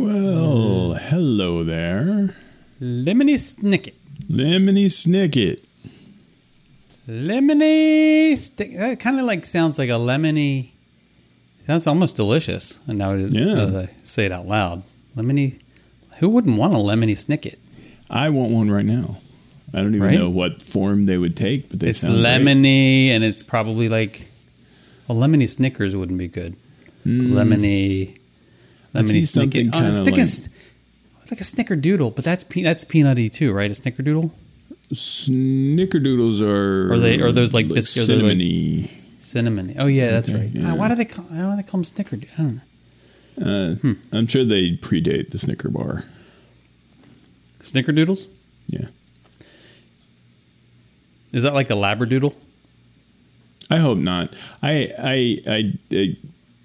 Well, hello there. Lemony Snicket. Lemony Snicket. Lemony stick. That kind of like sounds like a lemony. That's almost delicious. And now Yeah. I say it out loud, lemony. Who wouldn't want a lemony snicket? I want one right now. I don't even Right? know what form they would take, but they it's sound great. lemony, and it's probably like. Well, lemony Snickers wouldn't be good. Hmm. Lemony. I Lemony something. Oh, kinda like- like a snickerdoodle, but that's pe- that's peanutty too, right? A snickerdoodle. Snickerdoodles are Are they- are those like bis- are they like- cinnamony? Cinnamon. Oh yeah, that's Okay, right. yeah. Ah, why do they call? Why do they call them snickerdoodle? I don't know. Uh, Hmm. I'm sure they predate the Snicker bar. Snickerdoodles. Yeah, Is that like a labradoodle? I hope not. I, I, I, I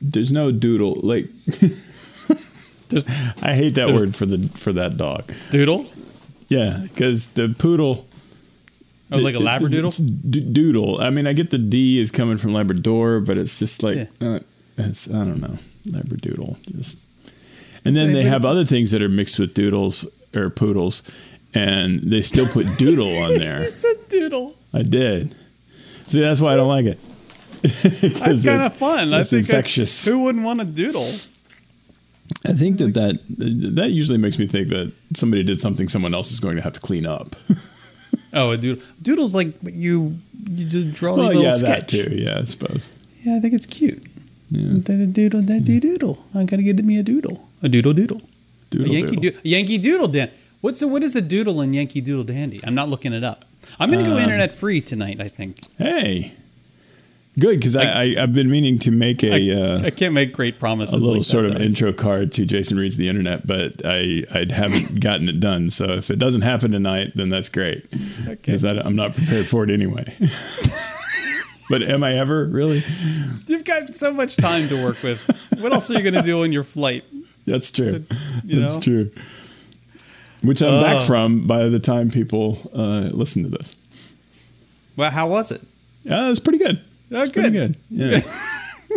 there's no doodle like. There's I hate that There's- word for the for that dog. doodle. Yeah, because the poodle. Oh, like a labradoodle. d- doodle. I mean, I get the D is coming from Labrador, but it's just like Yeah. uh, it's I don't know Labradoodle. Just and then they have other things that are mixed with doodles or poodles, and they still put doodle on there. You said doodle. I did. See, that's why I don't like it. That's kind of fun. I It's think I- infectious. who wouldn't want a doodle? I think that, that that usually makes me think that somebody did something someone else is going to have to clean up. Oh, a doodle. Doodle's like you. You just draw a well, little yeah, sketch. that too. Yeah, I suppose. Yeah, I think it's cute. Yeah. That a doodle, that dee doodle. I'm gonna get me a doodle. A doodle doodle. Doodle a Yankee doodle. doodle. Yankee Doodle Dan. What's the what is the doodle in Yankee Doodle Dandy? I'm not looking it up. I'm gonna Um, go internet free tonight. I think. Hey, good because I, I I've been meaning to make a I, uh, I can't make great promises. a little like that, sort of though. intro card to Jason reads the internet, but I I haven't gotten it done. So if it doesn't happen tonight, then that's great because I'm not prepared for it anyway. but am I ever really? You've got so much time to work with. what else are you gonna do on your flight? That's true. You That's know? true. Which I'm back from by the time people uh, listen to this. Well, how was it? Yeah, it was pretty good. Pretty good. good. Yeah.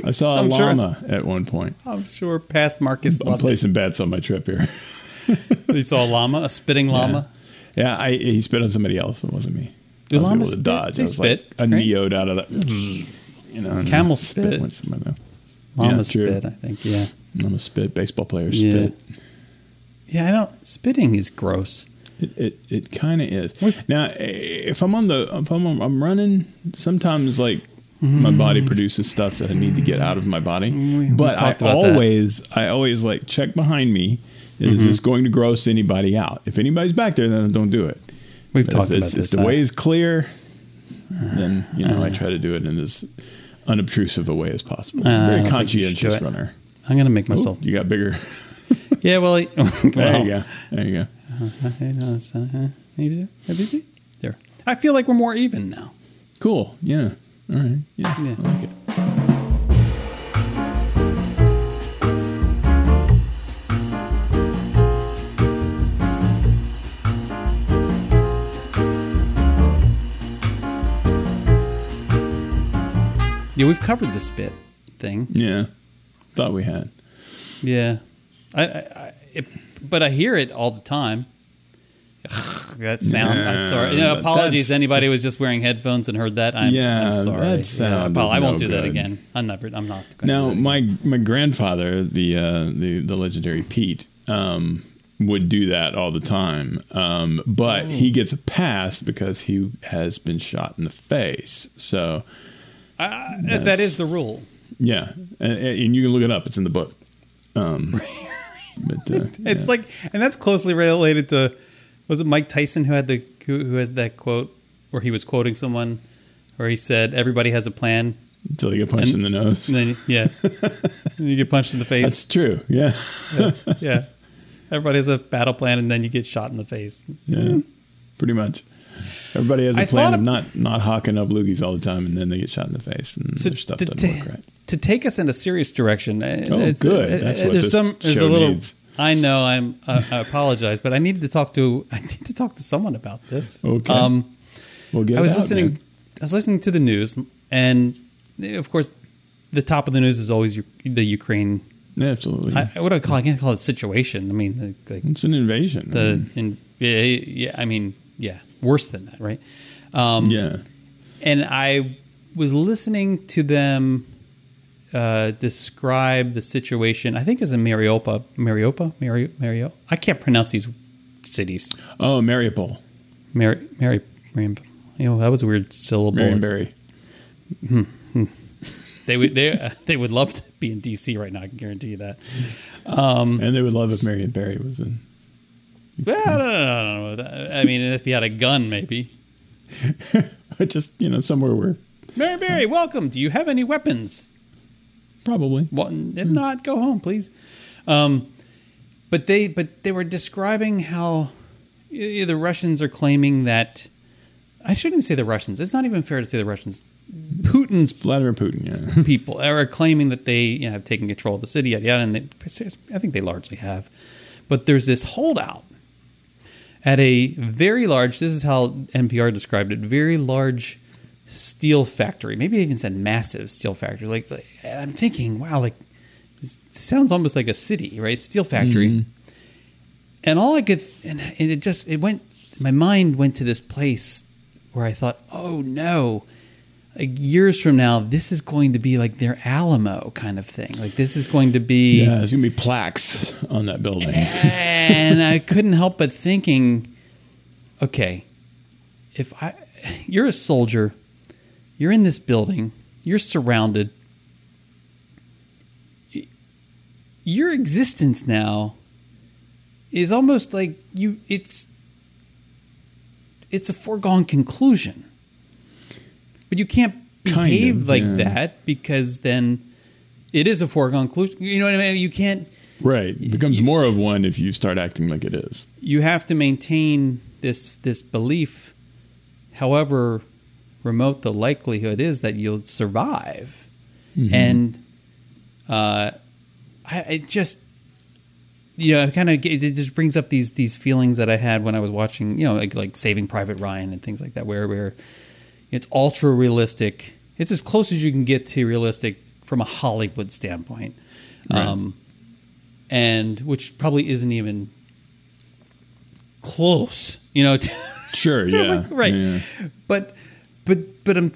I saw a I'm sure. llama at one point. I'm sure past Marcus I'm loved it. placing bets on my trip here. You saw a llama, a spitting llama. Yeah, I, he spit on somebody else. It wasn't me. Do llamas spit? dodge. They was like spit, a right? neode out of that. You know, Camel spit. went. Llama Yeah, spit, I think. Yeah. Llama spit. Baseball players Yeah. spit. Yeah, I don't. Spitting is gross. It it, it kind of is. Now, if I'm on the if I'm I'm running, sometimes like my mm-hmm. body produces stuff that I need to get out of my body. Mm-hmm. we've but I about that. always I always like check behind me. Is mm-hmm. this going to gross anybody out? If anybody's back there, then don't do it. We've But talked about this. if the I- way is clear, then you know I uh, try to do it in as unobtrusive a way as possible. Uh, Very don't think you should do conscientious runner. I'm gonna make myself. you got bigger. Yeah, well, I- There you go. There you go. Uh, there. I feel like we're more even now. Cool. Yeah. All right. Yeah. Yeah. I like it. Yeah, we've covered the spit thing. Yeah. Thought we had. Yeah, I, I, I it, but I hear it all the time. that sound. I'm sorry. You know, apologies. Anybody who was just wearing headphones and heard that. I'm, Yeah, I'm sorry. that Yeah, sound is I won't no do that again. I'm never. I'm not. Now, do that my my grandfather, the uh, the the legendary Pete, um, would do that all the time. Um, but Oh. he gets a pass because he has been shot in the face. So I- that That's- the rule. yeah, and, and you can look it up. It's in the book. Um, but uh, It's yeah. like, and that's closely related to. Was it Mike Tyson who had the who, who has that quote where he was quoting someone, where he said, "Everybody has a plan." until you get punched and- in the nose. Then, yeah, you get punched in the face. That's true. Yeah. yeah, everybody has a battle plan, and then you get shot in the face. Yeah, pretty much. Everybody has a I plan of of- not not hawking up loogies all the time, and then they get shot in the face, and So their stuff to, doesn't to- work right. to take us in a serious direction. uh, Oh, good. uh, That's uh, what there's this some. There's show a little. needs. I know. I'm. Uh, I apologize, but I needed to talk to. I need to talk to someone about this. Okay. Um, We'll get I was out, listening. man. I was listening to the news, and of course, the top of the news is always the Ukraine Absolutely. I, what do I call? I can't call it situation. I mean, like, it's an invasion. the in, yeah, yeah. I mean, yeah, worse than that, right? Um, yeah. and I was listening to them uh, describe the situation. I think is in Mariupol, Mariupol, Mari, Mario. I can't pronounce these cities. Oh, Mariupol. Mary, Mary, Mary, you know that was a weird syllable. Marionberry. They would they uh, they would love to be in DC right now. I can guarantee you that. And they would love if Marion Barry was in. Well, I don't know. I, don't know. I mean, if he had a gun, maybe. Just, you know, somewhere where Mary Berry, welcome. Do you have any weapons? Probably. Well, if not, go home, please. Um, but they but they were describing how the Russians are claiming that I shouldn't even say the Russians. It's not even fair to say the Russians. Putin's Vladimir Putin, yeah. people are claiming that they you know, have taken control of the city, yada yada, and they, I think they largely have. But there's this holdout at a very large. This is how NPR described it: very large steel factory. Maybe they even said massive steel factory. Like, I'm thinking, wow, like this sounds almost like a city, right? Steel factory. Mm-hmm. And all I could, and, and it just it went. My mind went to this place where I thought, oh no. Like years from now, this is going to be like their Alamo kind of thing. Like this is going to be Yeah, there's going to be plaques on that building. and I couldn't help but thinking, okay, if I, you're a soldier, you're in this building, you're surrounded. Your existence now is almost like you. It's it's a foregone conclusion, but you can't Kind behave of, like yeah. that because then it is a foregone conclusion. You know what I mean? You can't Right. It becomes more of one if you start acting like it is. you have to maintain this this belief, however remote the likelihood is that you'll survive. And uh, I it just you know, it kind of it just brings up these these feelings that I had when I was watching, you know, like like Saving Private Ryan and things like that, where where it's ultra realistic. It's as close as you can get to realistic from a Hollywood standpoint, Right. um, and which probably isn't even close, you know. To, Sure, yeah. like, right. Yeah. but but but I'm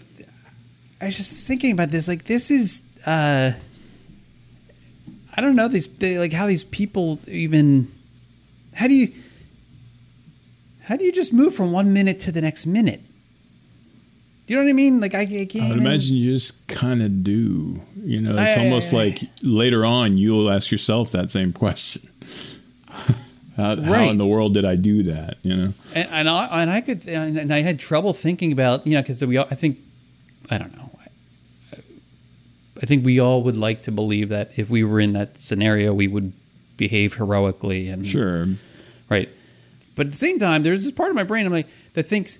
I was just thinking about this. Like this is uh I don't know these they, like how these people even how do you how do you just move from one minute to the next minute? Do you know what I mean? Like I, I can't. I would even- imagine you just kind of do. You know, it's I- almost like later on you'll ask yourself that same question. how, how in the world did I do that? You know, and, and I and I could and I had trouble thinking about you know because we all, I think I don't know I, I think we all would like to believe that if we were in that scenario we would behave heroically and sure. right but at the same time there's this part of my brain I'm like that thinks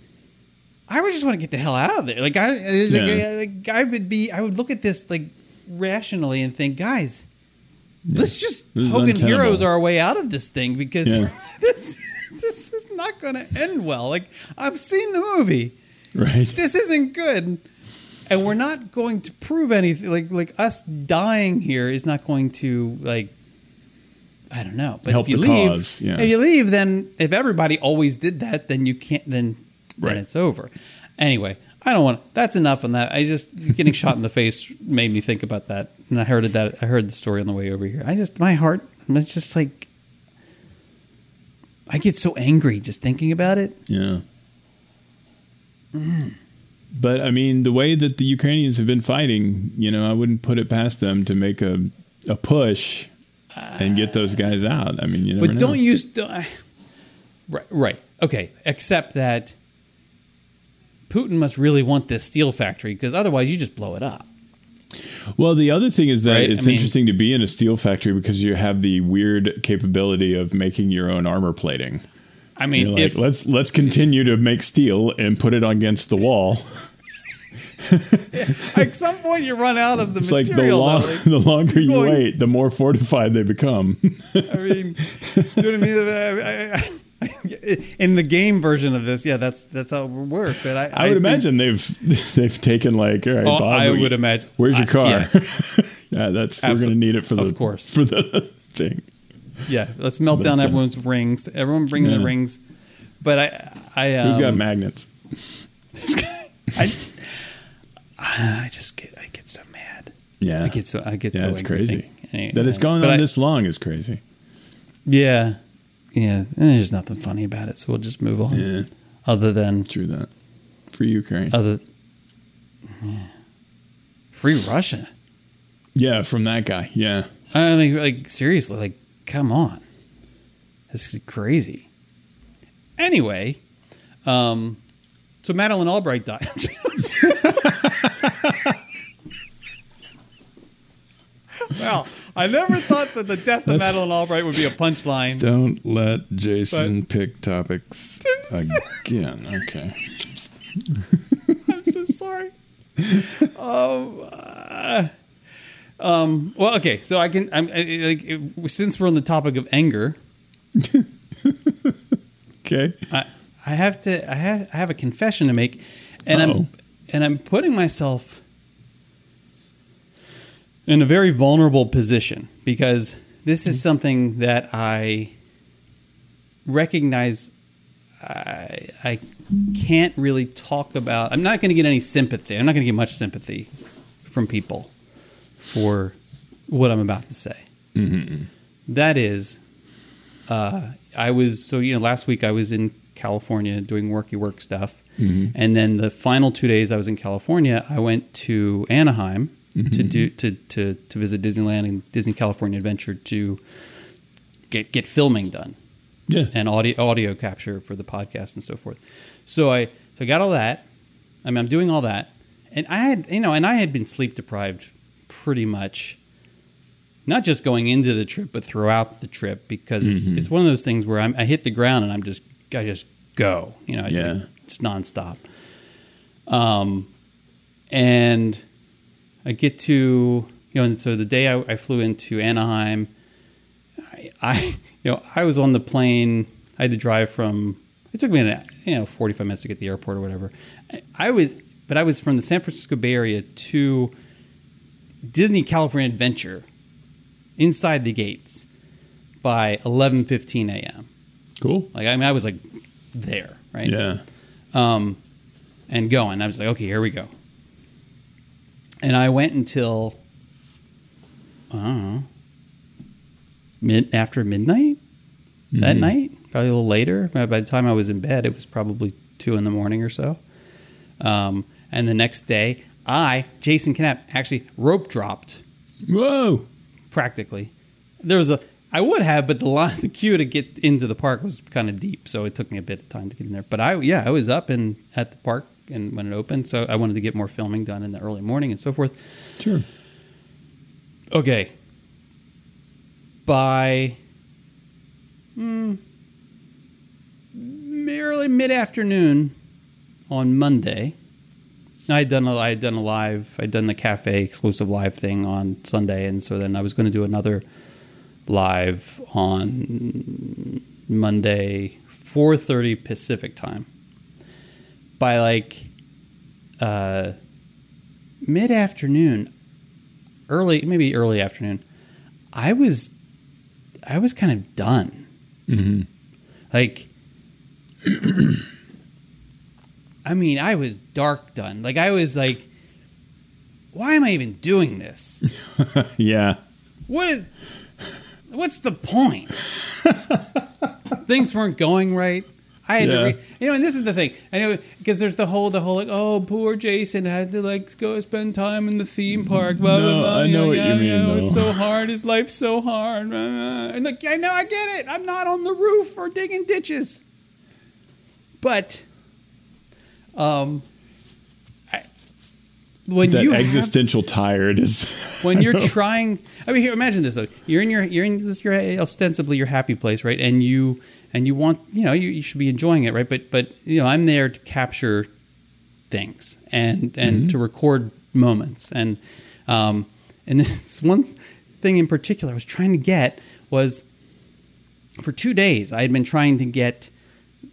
I would just want to get the hell out of there like I like, Yeah. like, I would be I would look at this like rationally and think guys let's just This Hogan heroes our way out of this thing because Yeah. this this is not going to end well. Like I've seen the movie. Right. This isn't good. And we're not going to prove anything like like us dying here is not going to like I don't know. But Help if you leave, cause, yeah. if you leave, then if everybody always did that, then you can't. Then Right. then it's over. Anyway, I don't want. That's enough on that. I just getting shot in the face made me think about that, and I heard. That I heard the story on the way over here. I just my heart. It's just like I get so angry just thinking about it. Yeah. But I mean, the way that the Ukrainians have been fighting, you know, I wouldn't put it past them to make a a push and get those guys out. I mean, you But know. don't use don't, I- right, right, okay. Except that Putin must really want this steel factory because otherwise you just blow it up. Well, the other thing is that Right? it's I mean- interesting to be in a steel factory because you have the weird capability of making your own armor plating. I mean, like, if let's let's continue to make steel and put it against the wall. at some point you run out of the It's like the, material, long, though, like, the longer you going- wait, the more fortified they become. I mean, you know what I mean? I- I- I- in the game version of this, yeah, that's that's how it would work. But I, I would imagine they've they've taken like, all right, Oh, Bob, I we- would imagine. Where's your car? yeah. Yeah, that's we're gonna need it for the of course. for the thing. Yeah, let's melt down uh, everyone's rings. Everyone bring the rings. But I, I, um, Who's got magnets? I just, I just get, I get so mad. Yeah, I get so, I get yeah, so. it's crazy. anyway, that it's gone but on I- this long is crazy. Yeah, yeah. And there's nothing funny about it, so we'll just move on. Yeah, Other than true that. For Ukraine. other, yeah. free Russia. yeah, from that guy. Yeah. I mean, like seriously, like come on, this is crazy. Anyway, um, so Madeline Albright died. well, I never thought that the death of Madeline Albright would be a punchline. Don't let Jason pick topics again. Okay. I'm so sorry. um, uh, um, well, okay, so I can. I'm I, like since we're on the topic of anger. Okay. I, I have to I have I have a confession to make and Uh-oh. I'm and I'm putting myself in a very vulnerable position because this is mm-hmm. something that I recognize I I can't really talk about. I'm not going to get any sympathy. I'm not going to get much sympathy from people for what I'm about to say. Mm-hmm. That is uh, I was so you know last week I was in California doing worky work stuff, mm-hmm. and then the final two days I was in California, I went to Anaheim to do to, to to visit Disneyland and Disney California Adventure to get get filming done Yeah. and audio audio capture for the podcast and so forth. So I so I got all that. I mean, I'm doing all that, and I had you know, and I had been sleep deprived pretty much, not just going into the trip, but throughout the trip because it's it's one of those things where I'm, I hit the ground and I'm just I just go, you know, it's, Yeah. like, it's nonstop. Um, and I get to you know, and so the day I, I flew into Anaheim. I, I you know I was on the plane. I had to drive from. It took me an, you know forty five minutes to get to the airport or whatever. I, I was, but I was from the San Francisco Bay Area to Disney California Adventure inside the gates by eleven fifteen a.m. Cool. Like I mean, I was like there, right? Yeah. um, and going. I was like, okay, here we go. And I went until I don't know mid after midnight that night, probably a little later. By by the time I was in bed, it was probably two in the morning or so. Um, and the next day, I Jason Knapp actually rope dropped Whoa. practically. There was a I would have, but the line, the queue to get into the park was kind of deep, so it took me a bit of time to get in there. But I, yeah, I was up and at the park and when it opened, so I wanted to get more filming done in the early morning and so forth. Sure. Okay. By mm, early mid afternoon on Monday, I had done a, I had done a live I had done the cafe exclusive live thing on Sunday, and so then I was going to do another live on Monday, four thirty Pacific time. By like uh, mid afternoon, early maybe early afternoon, I was I was kind of done. Mm-hmm. Like, I mean, I was dark done. Like, I was like, why am I even doing this? Yeah. What is, what's the point? Things weren't going right. I had Yeah. to, re- you know, and this is the thing. I know because there's the whole, the whole like, oh, poor Jason had to like go spend time in the theme park. Blah blah No, blah. I know what you mean, It was so hard. His life's so hard. blah, blah. And like, I know, I get it. I'm not on the roof or digging ditches. But, um, when That you have- existential tired is when you're trying i mean here imagine this though. You're in your you're in this your ostensibly your happy place right? And you and you want you know you, you should be enjoying it right? But but you know i'm there to capture things and and to record moments. And um and this one thing in particular i was trying to get was for two days i had been trying to get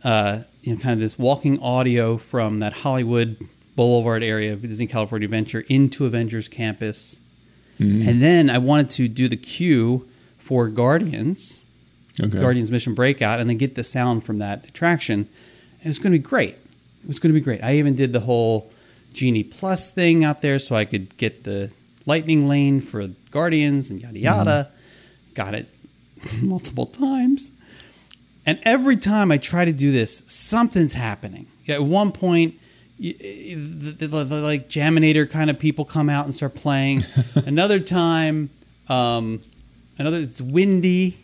uh you know kind of this walking audio from that hollywood boulevard area of disney california adventure into avengers campus mm-hmm. and then I wanted to do the queue for Guardians, Okay. Guardians Mission Breakout, and then get the sound from that attraction. And it's going to be great. It was going to be great. I even did the whole Genie Plus thing out there so I could get the lightning lane for Guardians and yada mm-hmm. yada. Got it multiple times. And every time I try to do this, something's happening. At one point, the, the, the, the, like Jaminator kind of people come out and start playing. another time, um, another it's windy.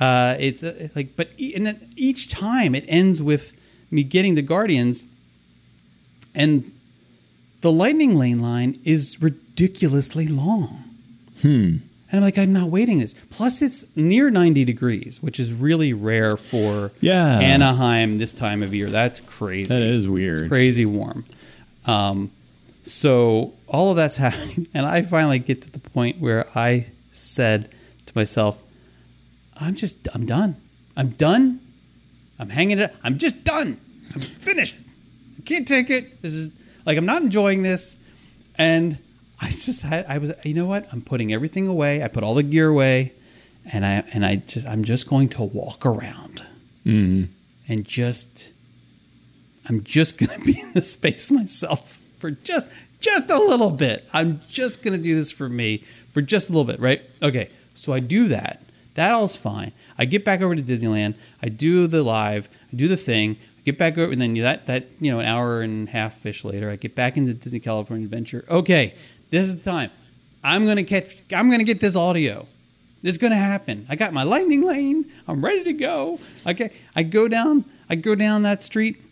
Uh, it's uh, like, but e- and then each time it ends with me getting the Guardians, and the Lightning Lane line is ridiculously long. Hmm. And I'm like, I'm not waiting this. Plus, it's near 90 degrees, which is really rare for Yeah. Anaheim this time of year. That's crazy. That is weird. crazy warm. Um, so all of that's happening, and I finally get to the point where I said to myself, "I'm just, I'm done. I'm done. I'm hanging it. I'm just done. I'm finished. I can't take it. This is like I'm not enjoying this." And I just had, I was, you know what? I'm putting everything away. I put all the gear away, and I and I just, I'm just going to walk around Mhm. and just I'm just going to be in the space myself for just just a little bit. I'm just going to do this for me for just a little bit, right? Okay. So I do that. That all's fine. I get back over to Disneyland. I do the live. I do the thing. I get back over, and then that that you know an hour and a half fish later, I get back into Disney California Adventure. Okay, this is the time. I'm gonna catch. I'm gonna get this audio. This is gonna happen. I got my lightning lane. I'm ready to go. Okay, I go down. I go down that street.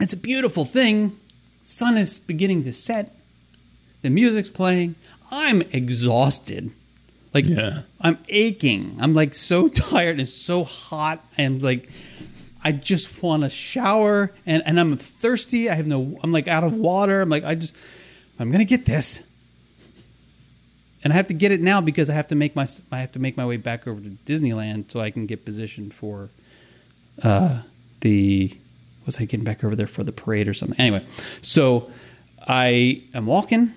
It's a beautiful thing. Sun is beginning to set. The music's playing. I'm exhausted. Like Yeah. I'm aching. I'm like so tired and so hot. And like I just want to shower and, and I'm thirsty. I have no I'm like out of water. I'm like I just I'm gonna get this. And I have to get it now because I have to make my I have to make my way back over to Disneyland so I can get positioned for uh, the was I getting back over there for the parade or something? Anyway, so I am walking,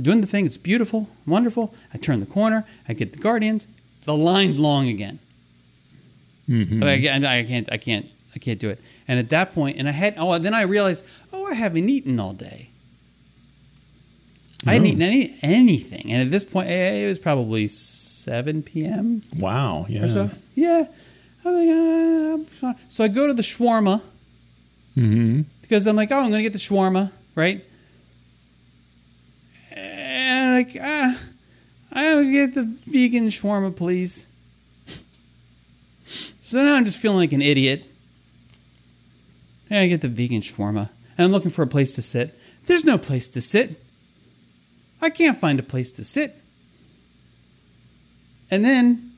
doing the thing. It's beautiful, wonderful. I turn the corner. I get the Guardians. The line's long again. Mhm. I, I can't. I can't. I can't do it. And at that point, and I had. Oh, then I realized. Oh, I haven't eaten all day. I hadn't eaten any anything, and at this point, it was probably seven p.m. Wow. Yeah. or so. Yeah. I was like, uh, so I go to the shawarma hmm because I'm like, oh, I'm gonna get the shawarma, right? And I'm like, ah, I'll get the vegan shawarma, please. So now I'm just feeling like an idiot. And I get the vegan shawarma, and I'm looking for a place to sit. There's no place to sit. I can't find a place to sit. And then,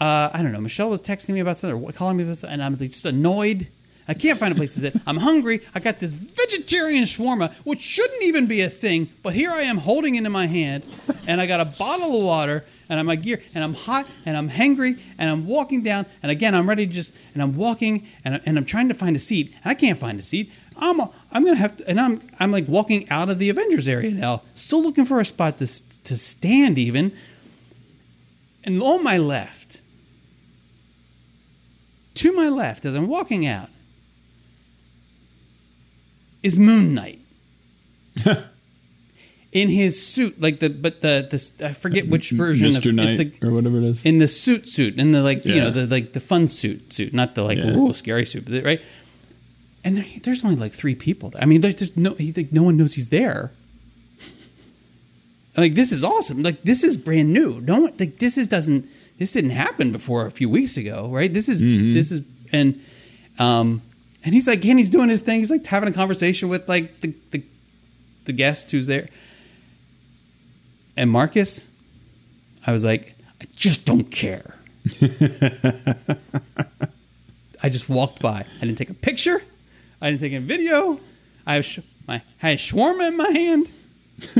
uh, I don't know. Michelle was texting me about something, or calling me about something, and I'm just annoyed. I can't find a place to sit. I'm hungry. I got this vegetarian shawarma, which shouldn't even be a thing, but here I am holding it in my hand, and I got a bottle of water, and I'm my gear, and I'm hot, and I'm hangry, and I'm walking down, and again I'm ready to just, and I'm walking, and, and I'm trying to find a seat, and I can't find a seat. I'm I'm gonna have to, and I'm I'm like walking out of the Avengers area now, still looking for a spot to to stand even, and on my left, to my left as I'm walking out, is Moon Knight. in his suit, like the but the the I forget which version of Mr. Knight the, or whatever it is. in the suit suit in the like you know the like the fun suit suit, not the like Yeah. ooh scary suit, but the- right? And there, there's only like three people. I mean, there's, there's no he, like, no one knows he's there. Like this is awesome. Like this is brand new. No one like this is doesn't this didn't happen before a few weeks ago, right? This is this is and um and he's like and he's doing his thing. He's like having a conversation with like the the, the guest who's there. And Marcus, I was like, I just don't care. I just walked by. I didn't take a picture. I didn't take a video. I have sh- my I had shawarma in my hand.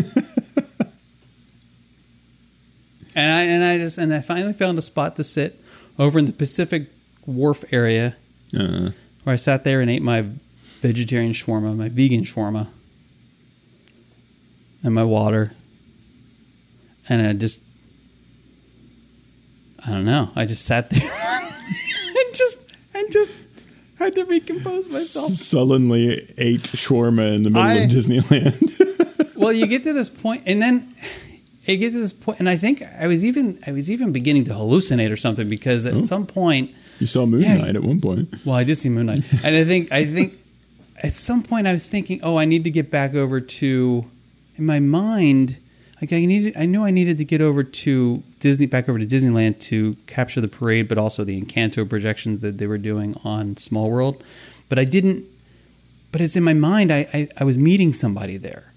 and I and I just and I finally found a spot to sit over in the Pacific Wharf area Uh, where I sat there and ate my vegetarian shawarma, my vegan shawarma, and my water. and I just, I don't know. I just sat there and just and just had to recompose myself. Sullenly ate shawarma in the middle I- of Disneyland. well, you get to this point, and then it get to this point, and I think I was even I was even beginning to hallucinate or something because at oh. some point, you saw Moon Yeah. Knight at one point. well, I did see Moon Knight, and I think I think at some point I was thinking, oh, I need to get back over to in my mind. Like I needed, I knew I needed to get over to Disney, back over to Disneyland to capture the parade, but also the Encanto projections that they were doing on Small World. But I didn't. But it's in my mind. I I, I was meeting somebody there.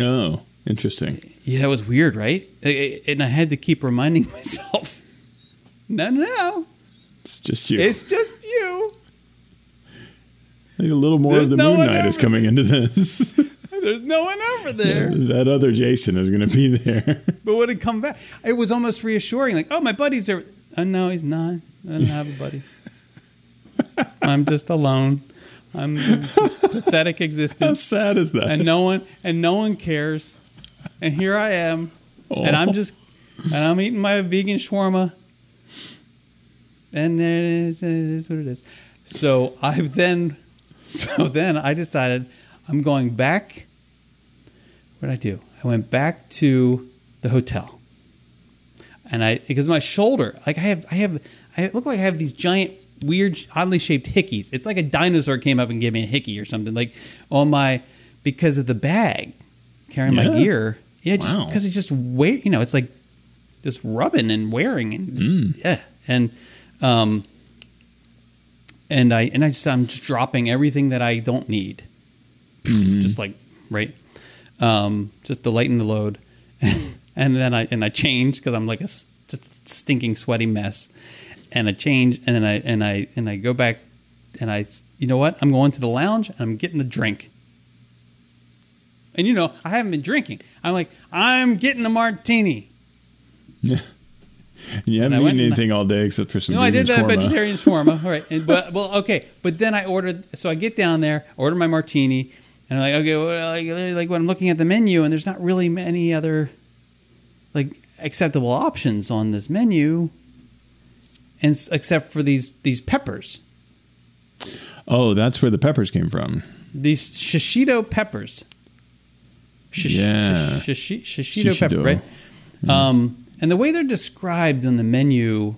Oh, interesting. Yeah, it was weird, right? And I had to keep reminding myself, no, no, It's just you. it's just you. I think a little more There's of the no Moon Knight is coming into this. There's no one over there. that other Jason is going to be there. But when it come back, it was almost reassuring. Like, oh, my buddy's there. Oh, no, he's not. I don't have a buddy. I'm just alone. I'm pathetic existence. How sad is that? and no one and no one cares. And here I am, and I'm Oh. just and I'm eating my vegan shawarma. And there it is. It is what it is. So I then, so then I decided I'm going back. What did I do? I went back to the hotel, and I because my shoulder, like I have, I have, I look like I have these giant, weird, oddly shaped hickeys. It's like a dinosaur came up and gave me a hickey or something, like on my because of the bag carrying my gear. Yeah, just Wow. because it's just wear, you know, it's like just rubbing and wearing and just- yeah, and um, and I and I just I'm just dropping everything that I don't need, just like right, um, just to lighten the load, and then I and I change because I'm like a just a stinking sweaty mess, and I change and then I and I and I go back, and I you know what I'm going to the lounge and I'm getting a drink. And you know, I haven't been drinking. I'm like, I'm getting a martini. Yeah. you haven't eaten anything all day except for some. No, I did that shawarma. vegetarian shawarma. All right, and, but well, okay. But then I ordered. So I get down there, order my martini, and I'm like, okay, well, like, like when I'm looking at the menu, and there's not really many other like acceptable options on this menu, and except for these these peppers, Oh, that's where the peppers came from. these shishito peppers. Shish, Yeah. shish, shish, shishito, Shishido. pepper, right? Um, and the way they're described on the menu,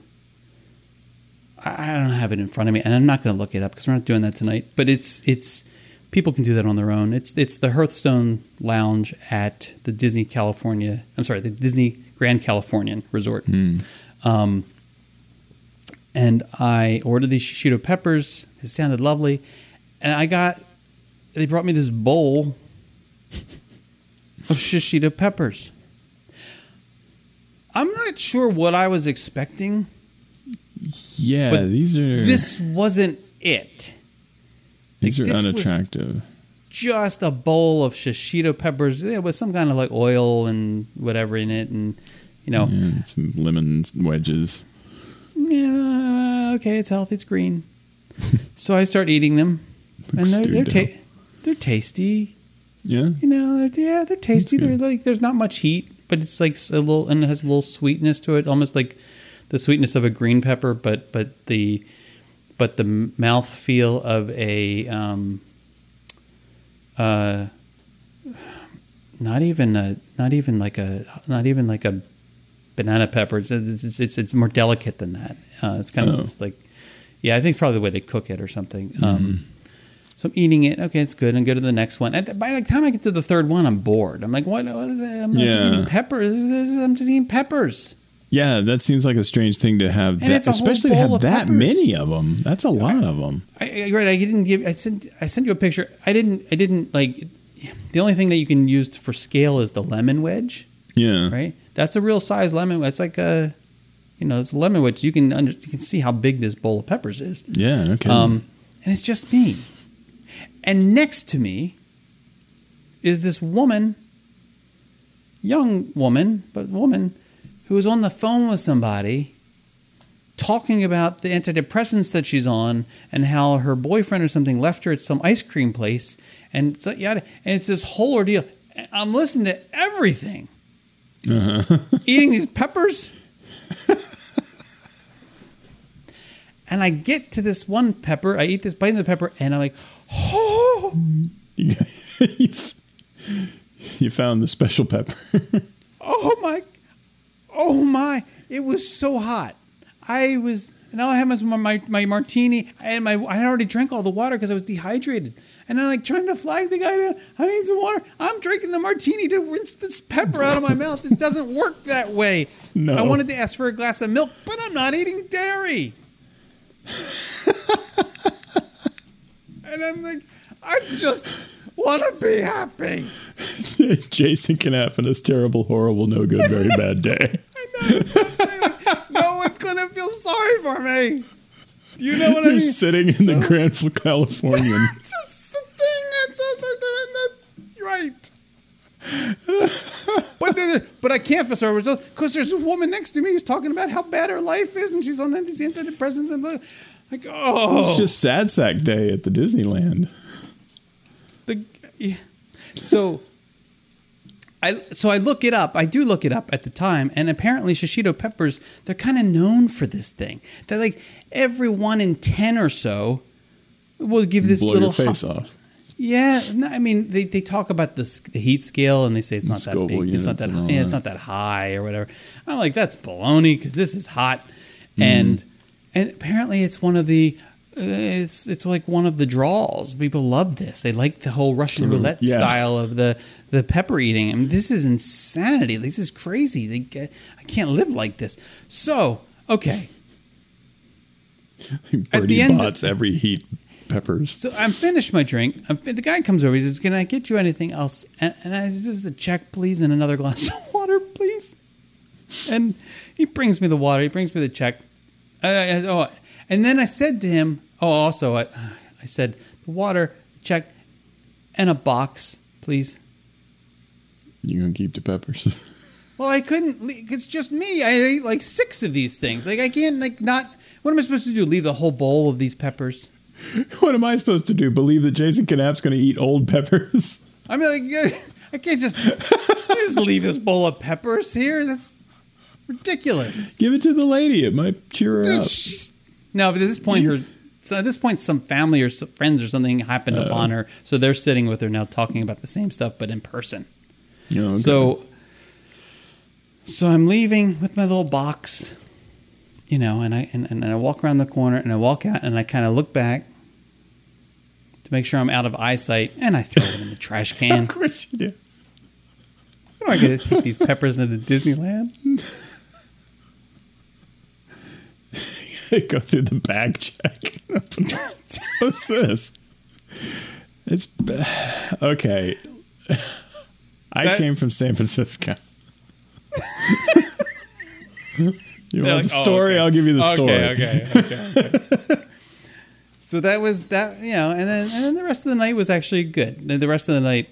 I I don't have it in front of me, and I'm not going to look it up because we're not doing that tonight. But it's it's people can do that on their own. It's it's the Hearthstone Lounge at the Disney California. I'm sorry, the Disney Grand Californian Resort. Um, and I ordered these shishito peppers. It sounded lovely, and I got. They brought me this bowl of shishito peppers. I'm not sure what I was expecting. Yeah, these are This wasn't it. These like, are unattractive. Just a bowl of shishito peppers yeah, with some kind of like oil and whatever in it, and you know, And some lemon wedges. yeah, okay, it's healthy, it's green. so I start eating them, and they're they're, ta- they're tasty. Yeah, You know, they're, yeah, they're tasty. They're like there's not much heat, but it's like a little and it has a little sweetness to it, almost like the sweetness of a green pepper, but but the but the mouth feel of a um, uh, not even a not even like a not even like a banana pepper. It's it's it's, it's more delicate than that. Uh, it's kind of Oh. it's like yeah, I think it's probably the way they cook it or something. Um, so I'm eating it. Okay, it's good. And go to the next one. And by the time I get to the third one, I'm bored. I'm like, what? what is that? I'm not just eating peppers. I'm just eating peppers. Yeah. That seems like a strange thing to have. That, it's a whole especially to have that peppers. many of them. That's a lot of them. I, I, right. I didn't give. I sent. I sent you a picture. I didn't. I didn't like. The only thing that you can use for scale is the lemon wedge. Yeah, Right. That's a real size lemon. That's like a, you know, it's a lemon wedge. You can under, you can see how big this bowl of peppers is. yeah. Okay. Um, and it's just me. And next to me is this woman, young woman, but woman, who is on the phone with somebody talking about the antidepressants that she's on and how her boyfriend or something left her at some ice cream place and so yada and it's this whole ordeal. I'm listening to everything. Uh-huh. eating these peppers. and I get to this one pepper, I eat this bite of the pepper, and I'm like, oh, you found the special pepper. oh my! It was so hot. I was now I had my my, my martini. I had my I had already drank all the water because I was dehydrated, and I'm like trying to flag the guy down. I need some water. I'm drinking the martini to rinse this pepper out of my mouth. It doesn't work that way. No. I wanted to ask for a glass of milk, but I'm not eating dairy. and I'm like, I just want to be happy. Jason can have this terrible, horrible, no good, very bad day. I know. That's what I'm saying. Like, no one's gonna feel sorry for me. Do you know what I You're mean? sitting in the Grand Californian. Just the thing. It's the, right. but then, but I can't feel sorry because there's a woman next to me who's talking about how bad her life is, and she's on these antidepressants and the, like, oh, It's just sad sack day at the Disneyland. the yeah. so I so I look it up. I do look it up at the time, and apparently shishito peppers they're kind of known for this thing. They're like every one in ten or so will give this Blow little your face hot- off. Yeah, no, I mean they, they talk about the, the heat scale and they say it's not that big, it's not that all yeah, it's not that high or whatever. I'm like that's baloney because this is hot, Mm-hmm. and and apparently it's one of the it's it's like one of the draws. People love this. They like the whole Russian roulette yeah. style of the the pepper eating. I mean, this is insanity. This is crazy. They I can't live like this. So okay, Birdie end- bots every heat peppers. So I'm finished my drink. I'm the guy comes over. He says, "Can I get you anything else?" And, and I says, "Just a check, please, and another glass of water, please." And he brings me the water. He brings me the check. I, I, oh, and then I said to him, "Oh, also, I, I said the water, the check, and a box, please." You're gonna keep the peppers? Well, I couldn't. It's just me. I ate like six of these things. Like I can't like not. What am I supposed to do? Leave the whole bowl of these peppers? what am I supposed to do? Believe that Jason Knapp's gonna eat old peppers? I mean, like, I can't just, I just leave this bowl of peppers here. That's ridiculous. Give it to the lady. It might cheer her up. She's- No, but at this point, her, so at this point, some family or some friends or something happened oh. upon her, so they're sitting with her now, talking about the same stuff, but in person. You okay. So, so I'm leaving with my little box, you know, and I and, and I walk around the corner and I walk out and I kind of look back to make sure I'm out of eyesight, and I throw it in the trash can. of course you do. How am I going to take these peppers into Disneyland? They go through the bag check. What's this? It's okay. I That- came from San Francisco. you want like, the "Oh, story? okay. I'll give you the story. Okay, okay, okay. okay. so that was that, you know, and then and then the rest of the night was actually good. The the rest of the night,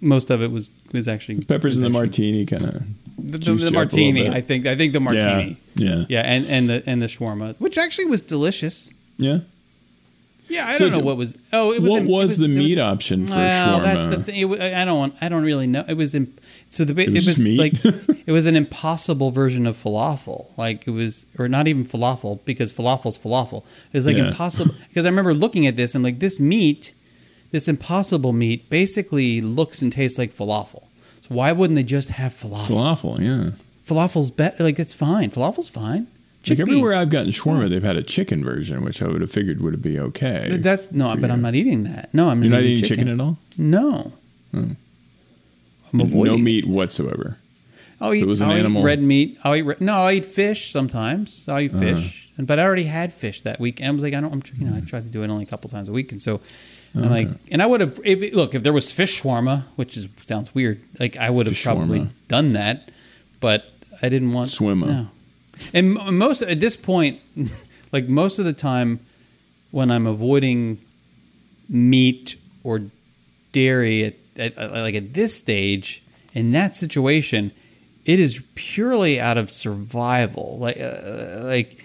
most of it was was actually Peppers was in the actually- martini kind of. The, the- the martini, I think. I think the martini. Yeah. Yeah, and, and the and the shawarma, which actually was delicious. Yeah. Yeah, I So don't know the- what was. Oh, it was. What in- was, it the it meat option for well, shawarma? that's the thing. It, I don't want. I don't really know. It was. In, so the it was was, meat? like it was an impossible version of falafel. Like it was, or not even falafel because falafel's falafel. It was like Yeah. impossible because I remember looking at this and like this meat, this impossible meat, basically looks and tastes like falafel. Why wouldn't they just have falafel? Falafel, yeah. Falafel's better. Like it's fine. Falafel's fine. Like everywhere I've gotten shawarma, they've had a chicken version, which I would have figured would be okay. But That no, but you. I'm not eating that. No, I'm You're not eating chicken, at all. No. I'm avoiding. No meat whatsoever. I'll eat, it was an I'll eat red meat. I'll eat re- no. I'll eat fish sometimes. I'll eat uh-huh. fish, and but I already had fish that week. And I was like, I don't. I'm, you know, I try to do it only a couple times a week, and so I'm like, and I would have. If look, if there was fish shawarma, which is sounds weird, like I would have Fish probably shawarma. done that, but I didn't want Swimmer. No, and most at this point, like most of the time, when I'm avoiding meat or dairy at, at, at- like at this stage in that situation it is purely out of survival like uh, like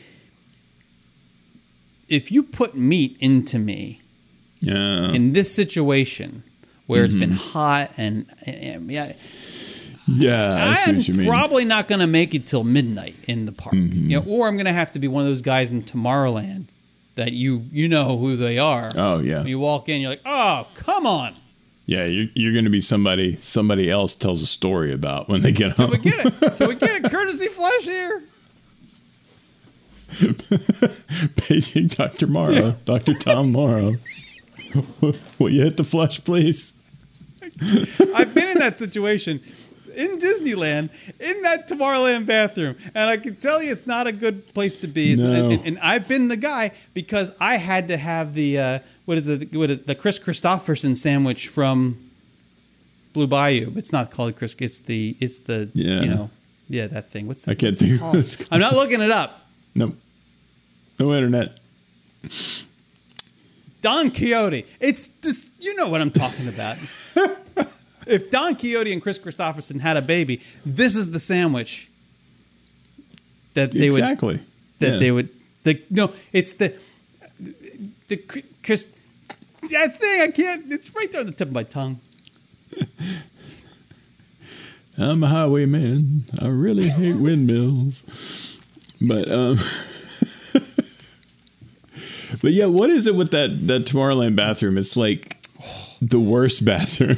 if you put meat into me Yeah. in this situation where it's been hot and, and yeah Yeah, I see I'm what you mean. probably not going to make it till midnight in the park, Mm-hmm. you know, or I'm going to have to be one of those guys in Tomorrowland that you you know who they are. Oh, yeah. When you walk in, you're like, oh, come on, yeah, you're, you're going to be somebody somebody else tells a story about when they get home. can we get it? Can we get a courtesy flash here? Paging Dr. Morrow, Dr. Tom Morrow. Will you hit the flush, please? I've been in that situation in Disneyland in that Tomorrowland bathroom, and I can tell you it's not a good place to be. No. And, and- and I've been the guy because I had to have the uh, what is it? What is the Kris Kristofferson sandwich from Blue Bayou? It's not called Chris. It's the it's the Yeah. you know yeah that thing. What's the, I can't think of called? what it's called. I'm not looking it up. Nope. No internet. Don Quixote. It's this. You know what I'm talking about. if Don Quixote and Kris Kristofferson had a baby, this is the sandwich that they would exactly. that Yeah. they would. The no, it's the the Chris. That thing I can't. It's right there on the tip of my tongue. I'm a highwayman. I really hate windmills. But um But yeah, what is it with that that Tomorrowland bathroom? It's like the worst bathroom.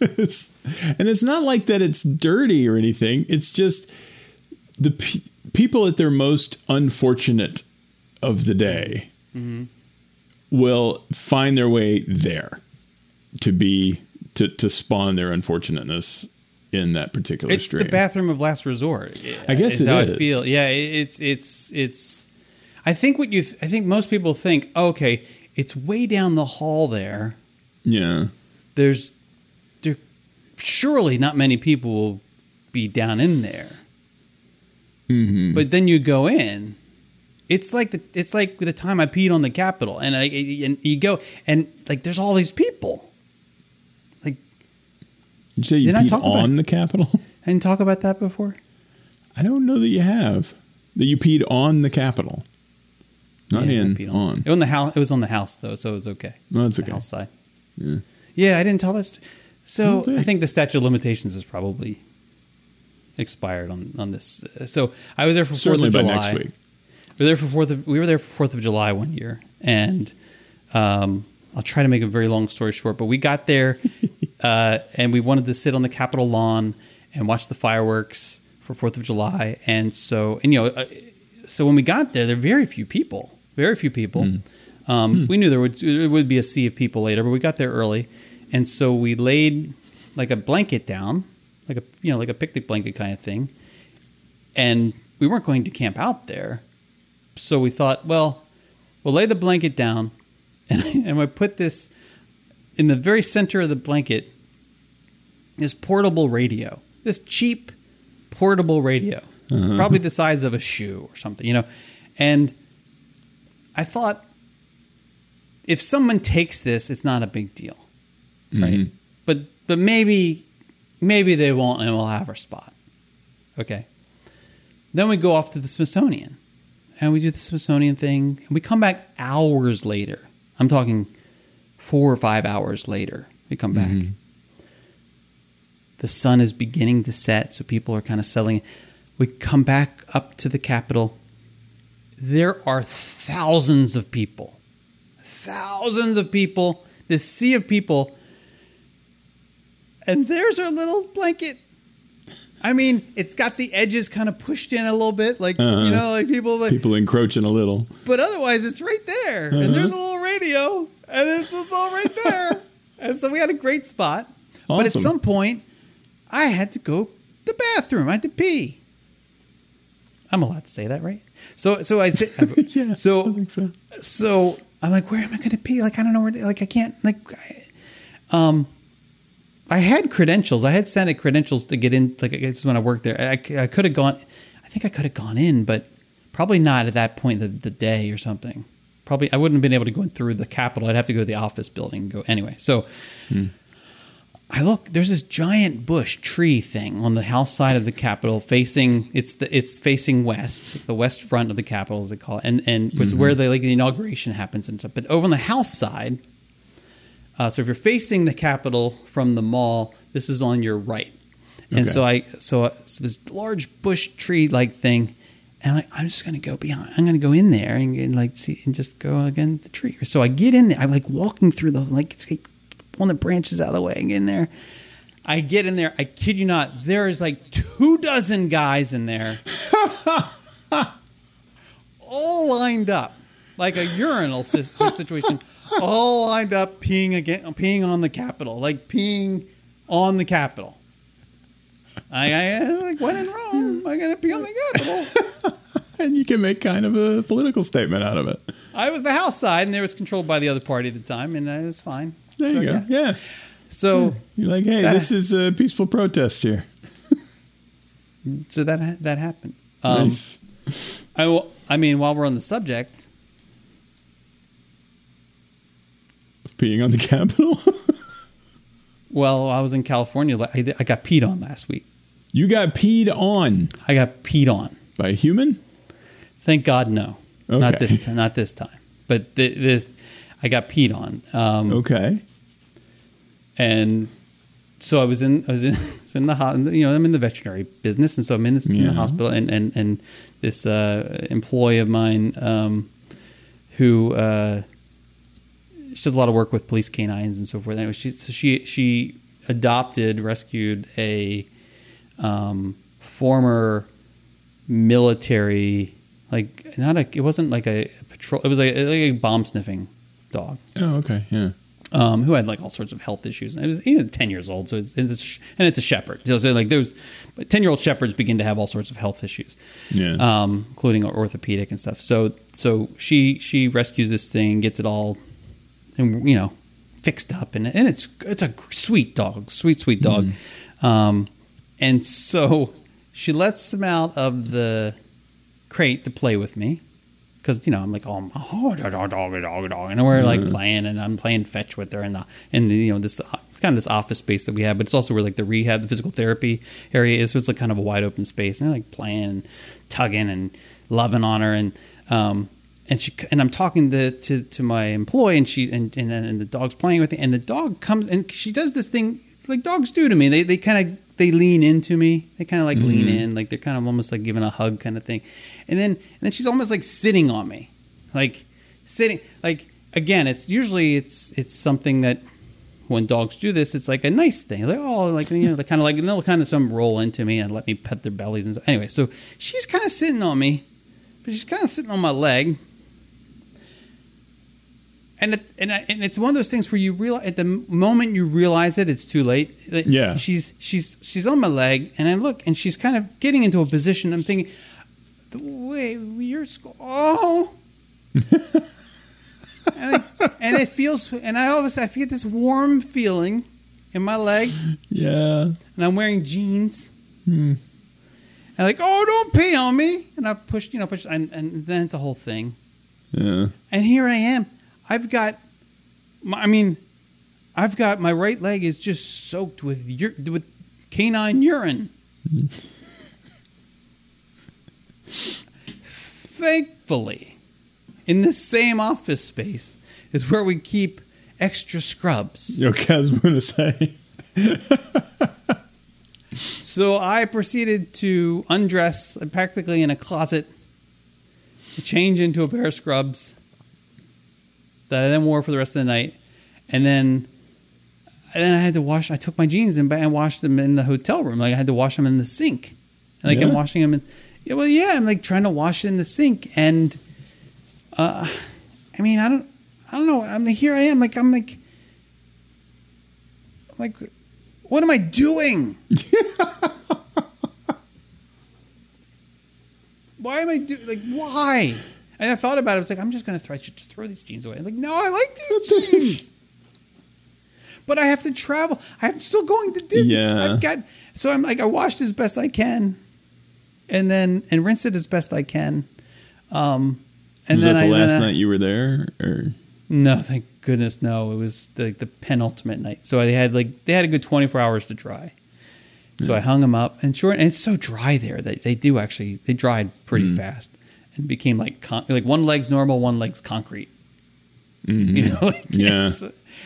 it's, and it's not like that it's dirty or anything. It's just the pe- people at their most unfortunate of the day mm-hmm. will find their way there to be to to spawn their unfortunateness in that particular It's stream. the bathroom of last resort. I guess is it how I feel. Yeah, it's it's it's. I think what you. Th- I think most people think, oh, okay, it's way down the hall there. yeah. There's, there, surely not many people will be down in there. Mm-hmm. But then you go in. It's like the it's like the time I peed on the Capitol, and I and you go and like there's all these people. Like Did you say you peed talk about- on the Capitol? I didn't talk about that before. I don't know that you have. That you peed on the Capitol. Not Yeah, in, on. It was on the house. It was on the house though, so it was okay. No, that's okay. house side. Yeah. Yeah, I didn't tell that. St- so Okay. I think the statute of limitations is probably expired on on this. Uh, So I was there for Certainly Fourth by of July. next week. We were there for Fourth of we were there for Fourth of July one year, and um, I'll try to make a very long story short. But we got there, uh, and we wanted to sit on the Capitol lawn and watch the fireworks for Fourth of July. And so, and you know, uh, so when we got there, there were very few people, very few people. Hmm. Um, hmm. We knew there would there would be a sea of people later, but we got there early, and so we laid like a blanket down, like a you know like a picnic blanket kind of thing, and we weren't going to camp out there so we thought, well, we'll lay the blanket down, and and we put this in the very center of the blanket. This portable radio, this cheap portable radio, uh-huh. probably the size of a shoe or something, you know. And I thought, if someone takes this, it's not a big deal, mm-hmm. right? But but maybe maybe they won't, and we'll have our spot. Okay. Then we go off to the Smithsonian and we do the Smithsonian thing. And we come back hours later. I'm talking four or five hours later. We come back. Mm-hmm. The sun is beginning to set, so people are kind of settling. We come back up to the Capitol. There are thousands of people, thousands of people, this sea of people. And there's our little blanket I mean, it's got the edges kind of pushed in a little bit, like Uh-huh. you know, like people like. People encroaching a little. But otherwise, it's right there, and there's a little radio, and it's just all right there. and so we had a great spot. But at some point, I had to go to the bathroom. I had to pee. I'm allowed to say that, right? So, so I said, Yeah, so I so so I'm like, where am I going to pee? Like, I don't know where. To, like, I can't. Like, I, um, I had credentials. I had Senate credentials to get in. Like, I guess when I worked there, I, I could have gone. I think I could have gone in, but probably not at that point of the day or something. Probably I wouldn't have been able to go in through the Capitol. I'd have to go to the office building and go anyway. So. I look. There's this giant bush tree thing on the house side of the Capitol, facing. It's the it's facing west. It's the west front of the Capitol, as they call it, and and was where the like the inauguration happens and stuff. But over on the house side, uh, so if you're facing the Capitol from the mall, this is on your right, And Okay. so I so, so this large bush tree like thing, and I'm like I'm just gonna go beyond. I'm gonna go in there and, and like see and just go against the tree. So I get in there. I'm like walking through the like it's like pulling the branches out of the way and get in there. I get in there. I kid you not. There is like two dozen guys in there, all lined up, like a urinal situation, all lined up peeing again, peeing on the Capitol, like peeing on the Capitol. I, I like when in Rome, I gotta pee on the Capitol. And you can make kind of a political statement out of it. I was the House side, and it was controlled by the other party at the time, and I was fine. There So, you go. yeah. Yeah. So, You're like, hey, this is a peaceful protest here. so that that happened. Um, nice. I, will- I mean, while we're on the subject, of Peeing on the Capitol. well, I was in California. I, I got peed on last week. you got peed on I got peed on. by a human? Thank God, no, Okay. not this, not this time. But th- this, I got peed on, um, Okay. and so I was in, I was in, I was in the, ho- you know, I'm in the veterinary business, and so I'm in, this, in the hospital, and and and this uh, employee of mine, um, who uh, she does a lot of work with police canines and so forth. Anyway, she so she she adopted, rescued a um, former military, like not a, it wasn't like a patrol, it was like, like a bomb sniffing dog Oh, okay. Yeah. um, who had like all sorts of health issues. And it was even ten years old, so it's, it's and it's a shepherd. So, so like there's, but ten year old shepherds begin to have all sorts of health issues, Yeah. um, including orthopedic and stuff. So so she she rescues this thing, gets it all, and you know, fixed up, and and it's it's a sweet dog, sweet sweet dog, um, and so she lets him out of the crate to play with me because you know I'm like oh, oh dog dog dog dog dog and we're like playing and I'm playing fetch with her and the and the, you know this it's kind of this office space that we have but it's also where like the rehab the physical therapy area is. So it's like kind of a wide open space. And like playing and tugging and loving on her. And um and she and I'm talking to to, to my employee and she and, and and the dog's playing with it and the dog comes and she does this thing like dogs do to me. They they kind of they lean into me. They kind of like lean mm-hmm. in. Like they're kind of almost like giving a hug kind of thing. And then and then she's almost like sitting on me. Like sitting like again it's usually it's it's something that when dogs do this it's like a nice thing. Like oh like you know they kind of like and they'll kind of some roll into me and let me pet their bellies and stuff. anyway so she's kind of sitting on me but she's kind of sitting on my leg and it, and, I, and it's one of those things where you realize at the moment you realize it, it's too late. Yeah. she's she's she's on my leg, and I look, and she's kind of getting into a position. I'm thinking, the wait, you're sc- oh, and, like, and it feels, and I always I feel this warm feeling in my leg, Yeah. and I'm wearing jeans. Hmm. And like, oh, don't pee on me, and I pushed, you know, pushed, and, and then it's a whole thing. Yeah. And here I am. I've got, my, I mean, I've got my right leg is just soaked with ur- with canine urine. Thankfully, in this same office space is where we keep extra scrubs. Okay, I was going to say. So I proceeded to undress practically in a closet, change into a pair of scrubs that I then wore for the rest of the night, and then and then I had to wash. I took my jeans and, and washed them in the hotel room. Like I had to wash them in the sink. And like I'm washing them in. Yeah, well, yeah, I'm like trying to wash it in the sink, and uh, I mean, I don't, I don't know. I'm here. I am like I'm like, I'm like, what am I doing? why am I doing like why? And I thought about it. I was like, I'm just gonna throw, I should just throw these jeans away. I'm like, no, I like these jeans. But I have to travel. I'm still going to Disney. Yeah. I've got so I'm like I washed as best I can, and then and rinsed it as best I can. Um, and was then that the I last I- night you were there? Or no, thank goodness, no. It was the the penultimate night. So they had like they had a good 24 hours to dry. So I hung them up, and short, and it's so dry there that they do actually they dried pretty fast and became like con- like one leg's normal, one leg's concrete. Mm-hmm. You know, like, Yeah.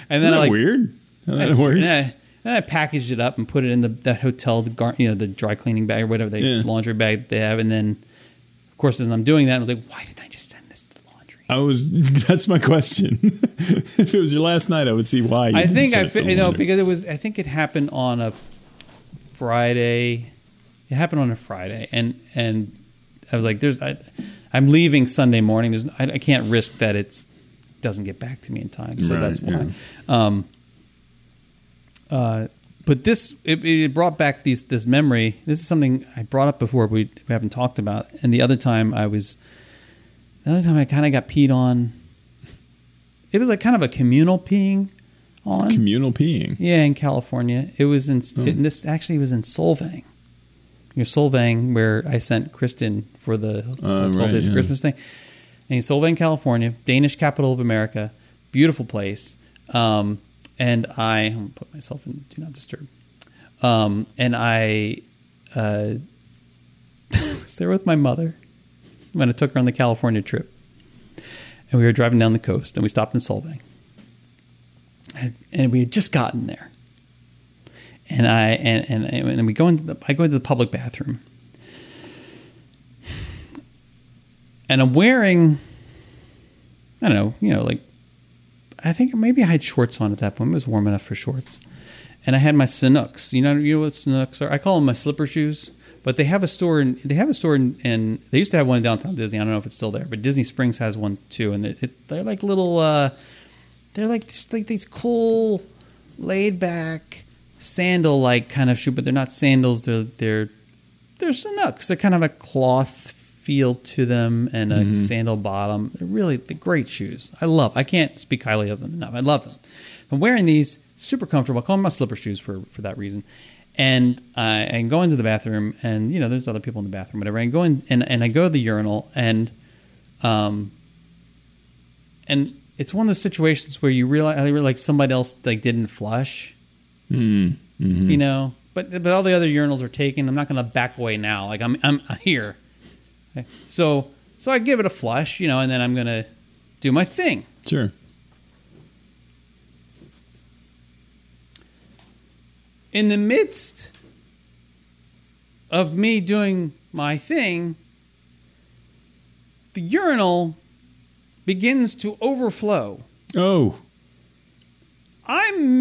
And then I like weird? How that works? yeah. And I packaged it up and put it in the that hotel, the gar, you know, the dry cleaning bag or whatever they Yeah. laundry bag they have. And then, of course, as I'm doing that, I'm like, why didn't I just send this to the laundry? I was. That's my question. if it was your last night, I would see why. You I think I fi- you know because it was I think it happened on a Friday. It happened on a Friday, and and I was like, "There's I, I'm leaving Sunday morning. There's I, I can't risk that it doesn't get back to me in time, so Right, that's why." Um, uh, but this it, it brought back these this memory. This is something I brought up before we, we haven't talked about, and the other time I was the other time I kind of got peed on. It was like kind of a communal peeing on. communal peeing. Yeah, in California. It was in it, this actually was in Solvang. Your Solvang, where I sent Kristen for the Uh, 12 right, days of yeah. Christmas thing. And in Solvang, California, Danish capital of America, beautiful place. Um, and I, I'm gonna put myself in do not disturb. Um, and I uh, was there with my mother when I took her on the California trip. And we were driving down the coast, and we stopped in Solvang and- and we had just gotten there. And I and and, and we go into the I go into the public bathroom, and I'm wearing, I don't know, you know, like I think maybe I had shorts on at that point. It was warm enough for shorts, and I had my Sanuks. You know, you know what Sanuks are? I call them my slipper shoes. But they have a store in they have a store in, they used to have one in downtown Disney. I don't know if it's still there, but Disney Springs has one too, and it, it, they're like little. Uh, they're like just like these cool, laid back sandal like kind of shoe, but they're not sandals. They're they're they're Sanuks. They're kind of a cloth feel to them and a sandal bottom. They're really they're great shoes. I love. I can't speak highly of them enough. I love them. I'm wearing these super comfortable. I call them my slipper shoes for for that reason. And I, I go into the bathroom, and you know, there's other people in the bathroom, whatever. I go in, and, and I go to the urinal, and um, and it's one of those situations where you realize, I realize like somebody else like didn't flush, Mm, you know. But but all the other urinals are taken. I'm not going to back away now. Like I'm I'm here. Okay. So so I give it a flush, you know, and then I'm going to do my thing. Sure. In the midst of me doing my thing, the urinal begins to overflow. Oh, I'm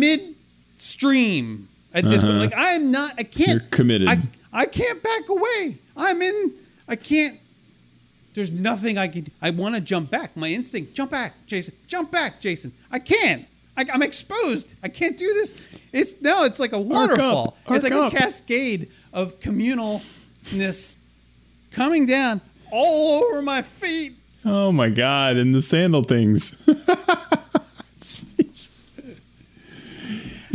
midstream at this point. Uh-huh. Like I am not. I can't. You're committed. I I can't back away. I'm in. I can't. There's nothing I can. I want to jump back. My instinct. Jump back, Jason. Jump back, Jason. I can't. I, I'm exposed. I can't do this. It's no. It's like a waterfall. it's Arc like up. a cascade of communalness coming down all over my feet. oh my God! And the sandal things.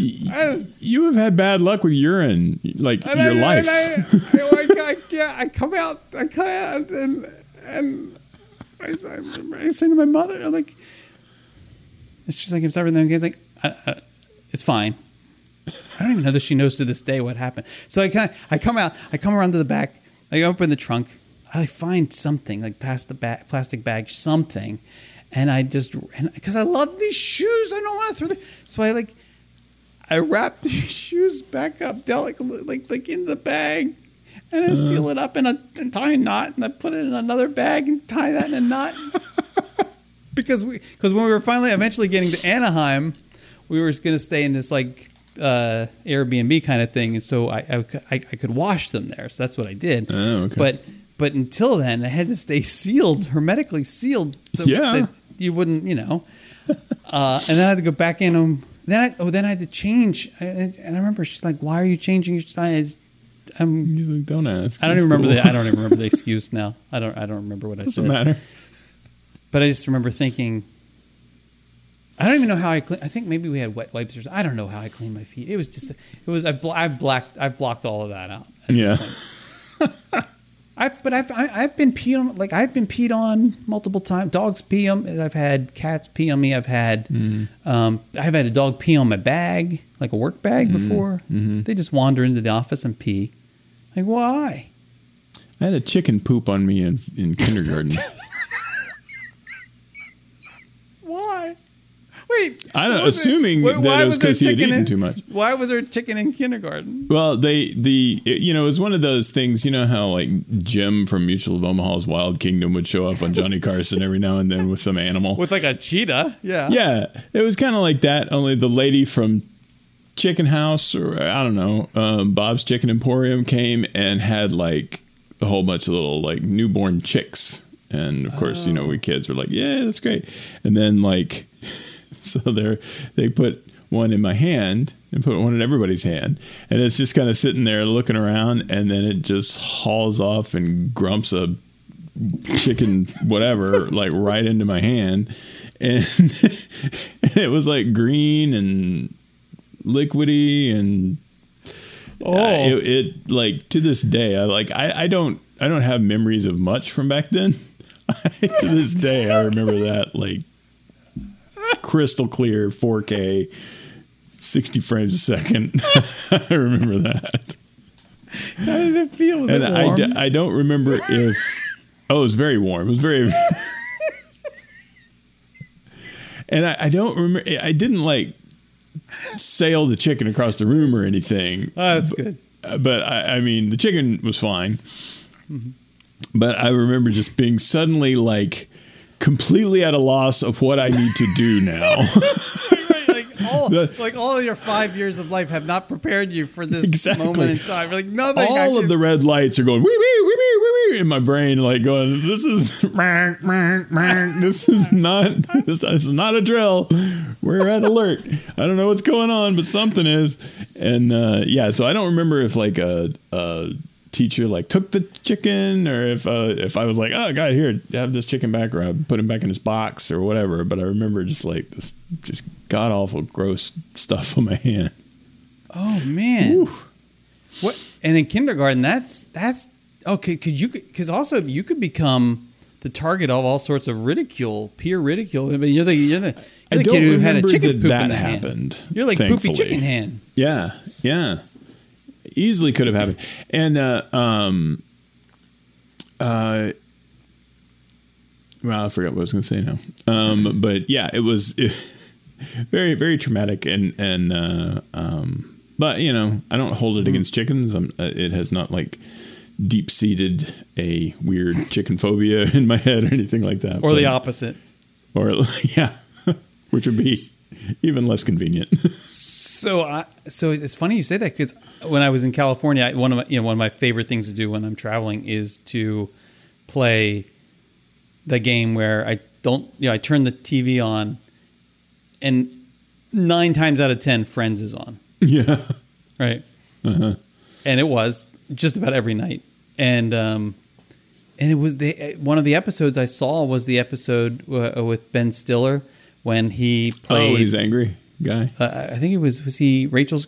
You have had bad luck with urine, like your I, life. And I, I, I, I, yeah, I come out, I come out, and and I, say- I say to my mother, I'm like, it's just like it's everything. It's like, I, I, it's fine. I don't even know that she knows to this day what happened. So I kind I come out, I come around to the back, I open the trunk, I find something like past the ba- plastic bag, something, and I just because I love these shoes, I don't want to throw them. So I like I wrap the shoes back up delicately, like like in the bag, and I seal it up in a and tie a knot, and I put it in another bag and tie that in a knot. because we because when we were finally eventually getting to Anaheim, we were going to stay in this like uh, Airbnb kind of thing, and so I, I I I could wash them there. So that's what I did. Oh, okay. But but until then, I had to stay sealed, hermetically sealed, so Yeah. that you wouldn't, you know. Uh, and then I had to go back in them. Then I oh then I had to change. And and I remember she's like, "Why are you changing your size?" I'm, He's like, don't ask. I don't even remember the I don't even remember the excuse now. I don't I don't remember what I Doesn't said. matter. But I just remember thinking. I don't even know how I clean. I think maybe we had wet wipes or something. I don't know how I cleaned my feet. It was just. It was. I, bl- I blacked. I blocked all of that out. at Yeah. I've, but I've, I- I've been peed on, like I've been peed on multiple times. Dogs pee on. I've had cats pee on me. I've had, mm-hmm. um, I've had a dog pee on my bag, like a work bag mm-hmm. before. Mm-hmm. They just wander into the office and pee. Like why? I had a chicken poop on me in in kindergarten. Why? Wait, I don't- what was assuming wait, that why it was there 'cause he had eaten in- too much. Why was there chicken in kindergarten? Well, they the it- you know it was one of those things. You know how like Jim from Mutual of Omaha's Wild Kingdom would show up on Johnny Carson every now and then with some animal. With like a cheetah? Yeah. Yeah, it was kind of like that. Only the lady from Chicken House, or I don't know, um, Bob's Chicken Emporium came and had like a whole bunch of little like newborn chicks, and of course, you know, we kids were like, "Yeah, that's great." And then like, so they they put one in my hand and put one in everybody's hand, and it's just kind of sitting there looking around, and then it just hauls off and grumps a chicken whatever like right into my hand. And, it was like green and liquidy and Oh. uh, it, it like to this day i like I, I don't i don't have memories of much from back then. To this day i remember that like crystal clear 4k 60 frames a second i remember that How did it feel? Was and I, warm? d- I don't remember if oh it was very warm it was very and I, I don't remember i didn't like sail the chicken across the room or anything oh, that's good. Uh, but I, I mean the chicken was fine but i remember just being suddenly like completely at a loss of what i need to do now Right, like all, The- like all of your five years of life have not prepared you for this Exactly. moment in time. Like nothing. All of the red lights are going wee wee wee wee wee wee in my brain, like going, "This is this is not this, this is not a drill. We're at alert. I don't know what's going on, but something is." And uh, yeah, so I don't remember if like a, a teacher like took the chicken or if uh, if I was like, "Oh God, here, have this chicken back," or I put him back in his box or whatever. But I remember just like this, just god awful gross stuff on my hand. Oh man. What? And in kindergarten, that's that's okay. Could you? Because also you could become the target of all sorts of ridicule, peer ridicule. I mean, you're the you're the, you're the kid who had a chicken that poop that in the hand. happened, You're like poopy chicken hand. Yeah, yeah. Easily could have happened. And uh um uh well, I forgot what I was going to say now. Um but yeah, it was very very traumatic and and uh um but you know, I don't hold it against chickens. I'm, uh, it has not like deep seated a weird chicken phobia in my head or anything like that. Or the opposite. or yeah, which would be even less convenient. So I, so it's funny you say that because when I was in California, one of my, you know one of my favorite things to do when I'm traveling is to play the game where I don't you know I turn the TV on, and nine times out of ten, Friends is on, yeah. right? And it was just about every night, and um, and it was the one of the episodes I saw was the episode uh, with Ben Stiller when he played Oh, he's angry guy. uh, I think it was was he Rachel's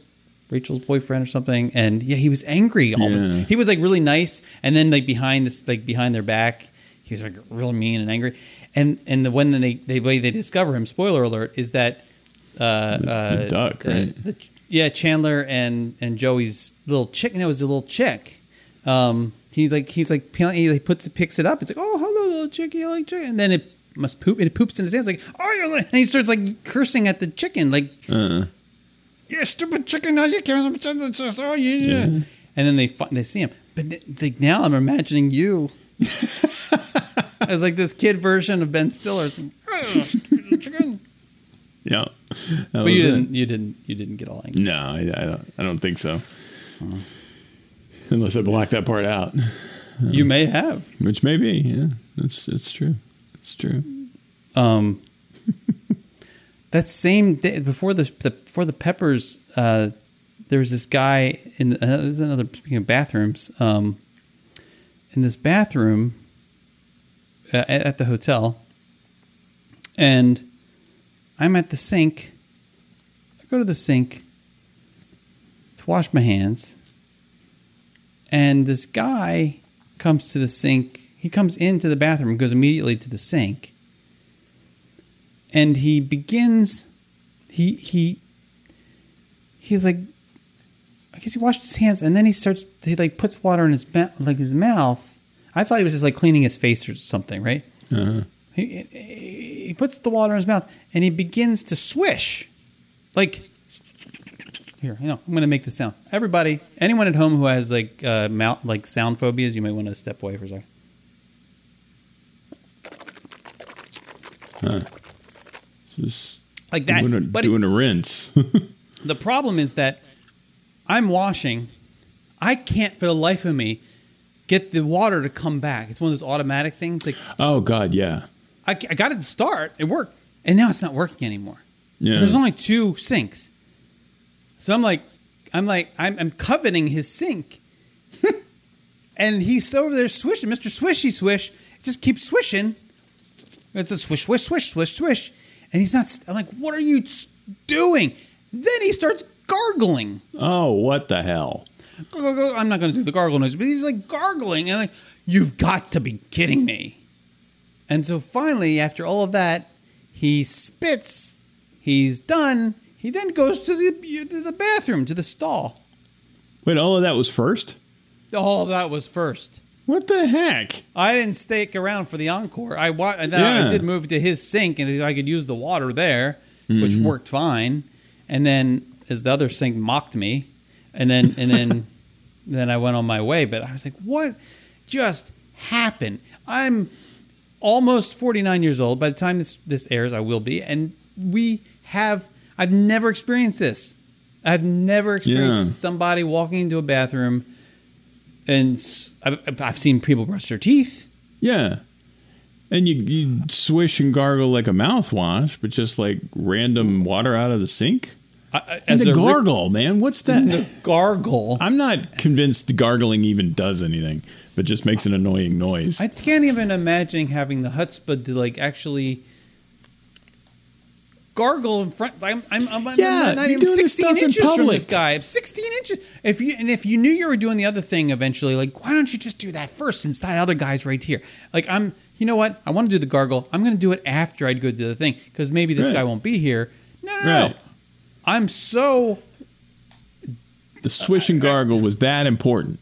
Rachel's boyfriend or something, and yeah, he was angry. All the, Yeah. he was like really nice, and then like behind this, like behind their back, he was like real mean and angry. And and the one when they the way they discover him, spoiler alert, is that uh, uh, the duck, right? the, yeah, Chandler and and Joey's little chick. No, it was a little chick. Um, he like he's like he like puts it, picks it up. It's like oh hello little chickie, I like chicken, and then it must poop. It poops in his hands like oh you're and he starts like cursing at the chicken like Uh, you stupid chicken! Now you can't. Oh, yeah, yeah. And then they they see him, but like now I'm imagining you as like this kid version of Ben Stiller. It's like, "Oh, stupid chicken." yeah. But you didn't. You didn't. You didn't get all angry. No, I, I don't. I don't think so. Unless I blacked that part out, You may have. which may be. Yeah, that's it's true. It's true. Um, that same day before the, the before the peppers, uh, there was this guy in uh, there's another speaking of bathrooms. Um, in this bathroom uh, at at the hotel, and I'm at the sink. I go to the sink to wash my hands, and this guy comes to the sink. He comes into the bathroom goes immediately to the sink and he begins he he he's like I guess he washed his hands and then he starts he like puts water in his mouth like his mouth. I thought he was just like cleaning his face or something, right? Uh-huh. He, he puts the water in his mouth and he begins to swish, like. Here, you know, I'm going to make the sound. Everybody, anyone at home who has like uh, mouth, like sound phobias, you might want to step away for a second. Just Like that. doing a, but doing a rinse. the problem is that I'm washing. I can't for the life of me get the water to come back. It's one of those automatic things. Like oh God, yeah, I, I got it to start, it worked, and now it's not working anymore. yeah. There's only two sinks, so I'm like, I'm like, I'm, I'm coveting his sink, and he's over there swishing, Mister Swishy Swish, just keeps swishing. It's a swish, swish, swish, swish, swish, and he's not. I'm like, what are you doing? Then he starts gargling. oh, what the hell? I'm not going to do the gargle noise, but he's like gargling, and like, you've got to be kidding me. And so finally, after all of that, he spits. He's done. He then goes to the to the bathroom to the stall. Wait, all of that was first? All of that was first. What the heck? I didn't stick around for the encore. I wa- then Yeah. I did move to his sink, and I could use the water there, which mm-hmm. worked fine. And then as the other sink mocked me, and then and then then I went on my way. But I was like, what just happened? I'm almost 49 years old. By the time this this airs, I will be, and we have. I've never experienced this. I've never experienced Yeah. somebody walking into a bathroom, and I've, I've seen people brush their teeth. Yeah. And you, you swish and gargle like a mouthwash, but just like random water out of the sink? I- And the gargle, man. What's that? the gargle. I'm not convinced gargling even does anything, but just makes an annoying noise. I can't even imagine having the chutzpah to like actually gargle in front. I'm, I'm, I'm, I'm Yeah, not you even do this 16 stuff in inches from public. this guy. I'm 16 inches. If you and if you knew you were doing the other thing eventually, like why don't you just do that first since that other guy's right here? Like I'm, you know what? I want to do the gargle. I'm going to do it after I'd go do the thing because maybe this Right. guy won't be here. No, no, no. I'm so the swish and gargle was that important.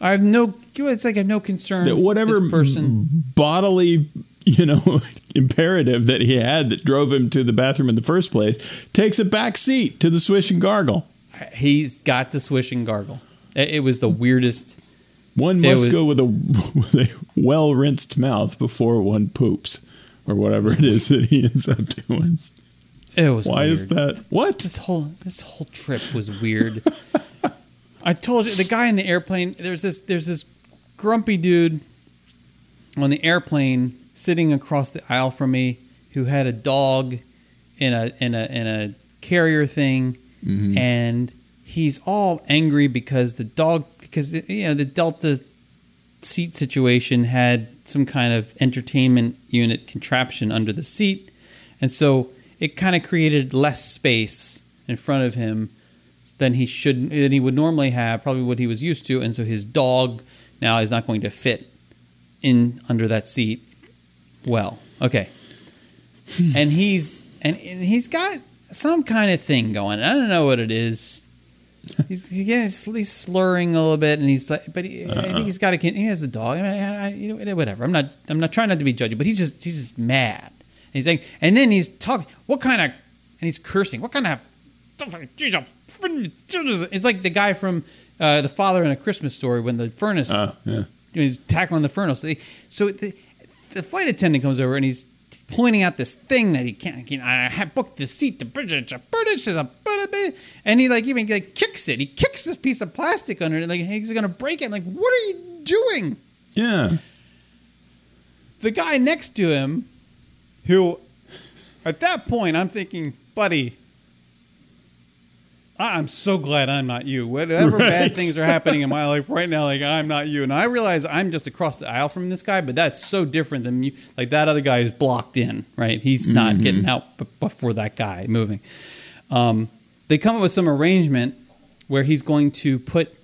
I have no. It's like I have no concern. That whatever this person. bodily, you know, imperative that he had that drove him to the bathroom in the first place takes a back seat to the swish and gargle. He's got the swish and gargle. It, was the weirdest. One must was- go with a, with a well rinsed mouth before one poops, or whatever it is that he ends up doing. It was. Why is that? What? This whole this whole trip was weird. I told you the guy in the airplane. There's this there's this grumpy dude on the airplane sitting across the aisle from me who had a dog in a in a in a carrier thing, mm-hmm. and he's all angry because the dog because you know the Delta seat situation had some kind of entertainment unit contraption under the seat, and so it kind of created less space in front of him than he should than he would normally have, probably what he was used to, and so his dog now is not going to fit in under that seat. Well, okay, and he's and, and he's got some kind of thing going. I don't know what it is. He's, he's, getting, he's slurring a little bit, and he's like, but he, I think he's got a kid. He has a dog. I mean, I, I, you know, whatever. I'm not. I'm not trying not to be judgy, but he's just he's just mad. And he's like, and then he's talking. What kind of? And he's cursing. What kind of? It's like the guy from uh, the father in a Christmas story when the furnace Oh, yeah. he's tackling the furnace. So the, the flight attendant comes over and he's pointing out this thing that he can't. I have booked the seat to British, British is a and he like even like kicks it. He kicks this piece of plastic under it, like he's gonna break it. I'm like, what are you doing? Yeah. The guy next to him, who, at that point, I'm thinking, buddy. I'm so glad I'm not you. Whatever bad things are happening in my life right now, like I'm not you. And I realize I'm just across the aisle from this guy, but that's so different than you. Like that other guy is blocked in, right? He's not getting out b- before that guy moving. Um, they come up with some arrangement where he's going to put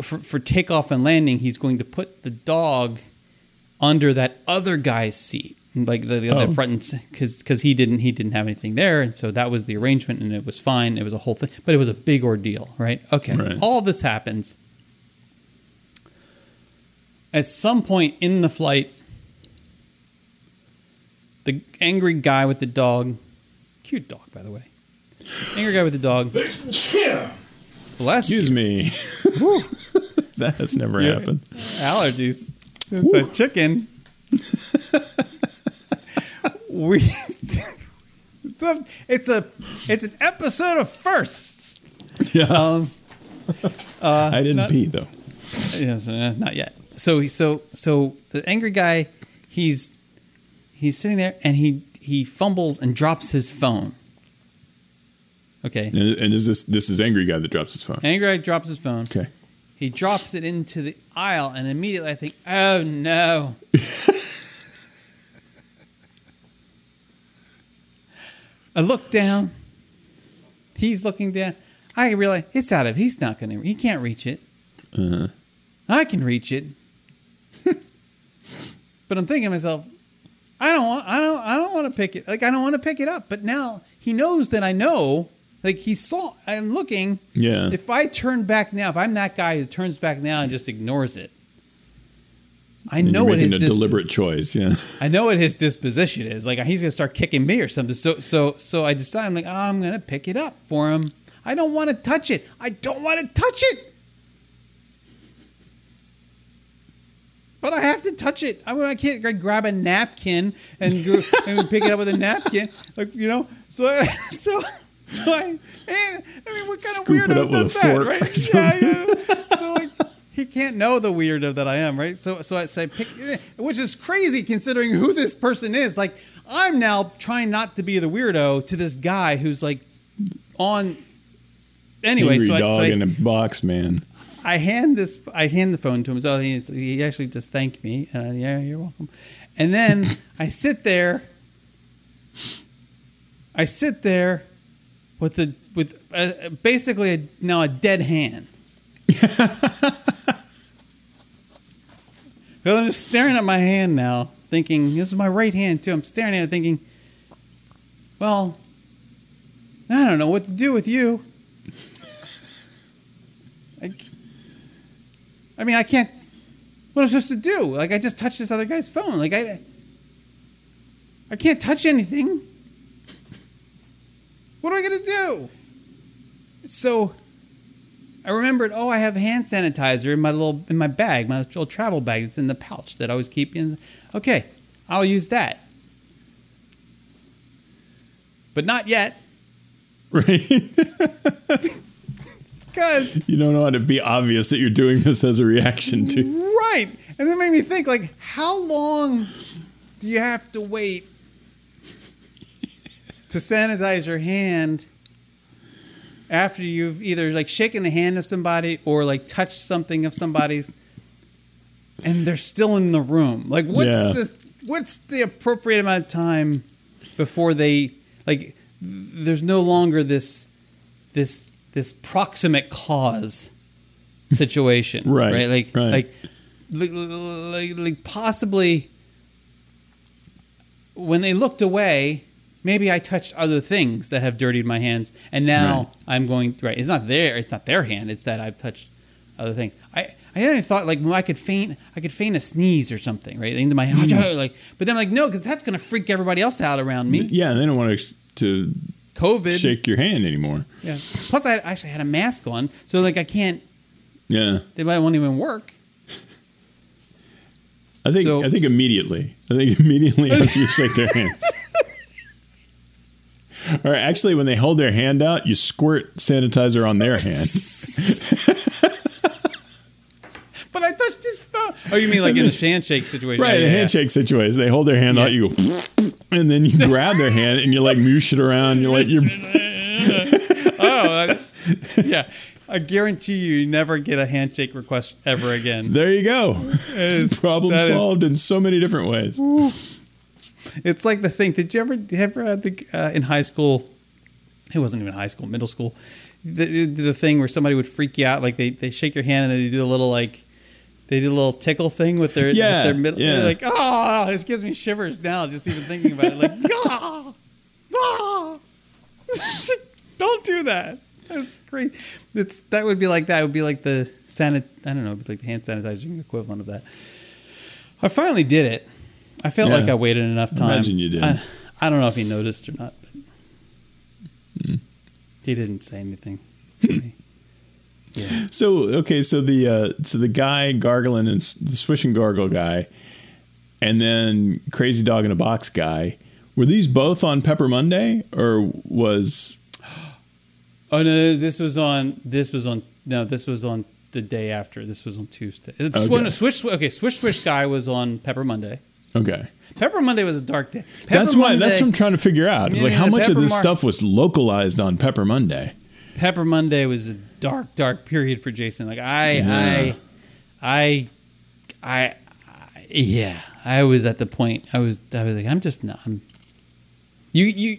for, for takeoff and landing. He's going to put the dog under that other guy's seat, like the, the Oh. other front, because because he didn't he didn't have anything there, and so that was the arrangement, and it was fine. It was a whole thing, but it was a big ordeal, right? Okay, Right. all this happens. At some point in the flight, the angry guy with the dog, cute dog by the way, angry guy with the dog. Bless Excuse you. me. that has never happened. allergies. It's a chicken. We. It's a, it's a it's an episode of firsts. Yeah. Um, I didn't not- pee though. yes, uh, not yet. So so so the angry guy, he's he's sitting there and he he fumbles and drops his phone. Okay, And, and is this this is angry guy that drops his phone? angry guy drops his phone. Okay. He drops it into the aisle, and immediately I think, oh no. I look down. He's looking down. I realize it's out of. He's not going to. He can't reach it. Uh-huh. I can reach it. but I'm thinking to myself, I don't want. I don't. I don't want to pick it. Like I don't want to pick it up. But now he knows that I know. Like he saw. I'm looking. Yeah. If I turn back now, if I'm that guy who turns back now and just ignores it, I And know what his a dis- deliberate choice. Yeah. I know what his disposition is. Like he's gonna start kicking me or something. So so so I decide I'm like, oh, I'm gonna pick it up for him. I don't want to touch it. I don't want to touch it. But I have to touch it. I, mean, I can't like, grab a napkin and and pick it up with a napkin, like you know. So I, so so I, and, I mean, what kind Scoop of weirdo does a that, right? Yeah, yeah. So like, he can't know the weirdo that I am, right? So so I say pick, which is crazy considering who this person is. Like I'm now trying not to be the weirdo to this guy who's like on. Anyway, angry so I, dog so I, in a box, man. I hand this, I hand the phone to him. So he, he actually just thanked me. And I, yeah, you're welcome. And then I sit there. I sit there with the with uh, basically a, now a dead hand. Because I'm just staring at my hand now, thinking this is my right hand too. I'm staring at it, thinking, well, I don't know what to do with you. I, I mean, I can't. What am I supposed to do? Like, I just touched this other guy's phone. Like, I, I can't touch anything. What am I gonna do? So, I remembered. Oh, I have hand sanitizer in my little in my bag, my little travel bag. that's in the pouch that I always keep in. Okay, I'll use that. But not yet, Right. because you don't want it to be obvious that you're doing this as a reaction to. Right. And that made me think like how long do you have to wait to sanitize your hand after you've either like shaken the hand of somebody or like touched something of somebody's and they're still in the room. Like what's Yeah. the what's the appropriate amount of time before they like there's no longer this this this proximate cause situation Right, right like right. like like, like like possibly when they looked away maybe i touched other things that have dirtied my hands and now Right. i'm going right it's not their it's not their hand it's that i've touched other things i i hadn't thought like well, i could feign i could feign a sneeze or something right into my Mm. like but then I'm like no because that's going to freak everybody else out around me Yeah, they don't want to, to covid shake your hand anymore. yeah plus i actually had a mask on so like i can't Yeah. they might won't even work I think So- I think immediately. I think immediately after you shake their hand. Or actually, when they hold their hand out, you squirt sanitizer on their hand. But I touched his phone. Oh, you mean like in the handshake situation? Right, Yeah, a yeah, yeah. handshake situation. They hold their hand out, you go, and then you grab their hand and you like moosh it around. You're like, you're oh, yeah. I guarantee you, you never get a handshake request ever again. there. You go. is- Problem that is- solved in so many different ways. It's like the thing. Did you ever, did you ever had the uh, in high school? It wasn't even high school, middle school. The, the thing where somebody would freak you out, like they, they shake your hand and they do a little like they do a little tickle thing with their Yeah, with their middle. yeah. Like oh, this gives me shivers now just even thinking about it. Like ah, ah. don't do that. That's great. It's that would be like that. It would be like the sanit. I don't know, like the hand sanitizing equivalent of that. I finally did it. I felt Yeah. like I waited enough time. Imagine you did. I, I don't know if he noticed or not, but he didn't say anything. to me. yeah. So okay, so the uh, so the guy gargling and the swish and gargle guy, and then crazy dog in a box guy. Were these both on Pepper Monday, or was Oh no, this was on. This was on. No, this was on the day after. This was on Tuesday. It's Okay. Swish. Okay, Swish Swish guy was on Pepper Monday. Okay? Pepper Monday was a dark day. Pepper that's why. That's what I'm trying to figure out. It's Yeah, like how much of this Mar- stuff was localized on Pepper Monday. Pepper Monday was a dark, dark period for Jason. Like I, Yeah. I, I, I, I, yeah. I was at the point. I was. I was like, I'm just not. I'm, you, you,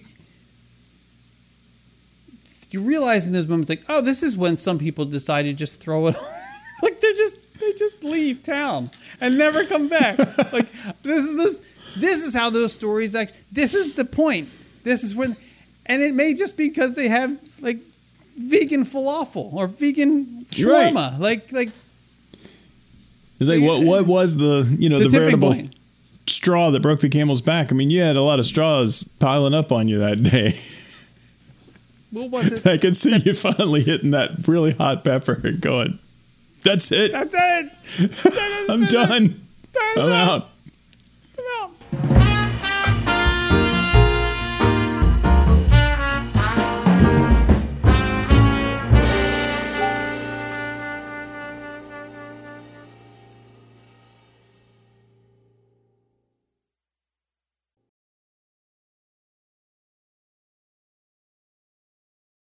you realize in those moments, like, oh, this is when some people decide to just throw it. like they're just they just leave town and never come back. like this is those. This is how those stories act. This is the point. This is when, and it may just be because they have like vegan falafel or vegan Right. Like like It's like what what was the you know the, the, veritable point. straw that broke the camel's back? I mean, you had a lot of straws piling up on you that day. What was it? I could see you finally hitting that really hot pepper and going, "That's it. That's it. I'm done. I'm out."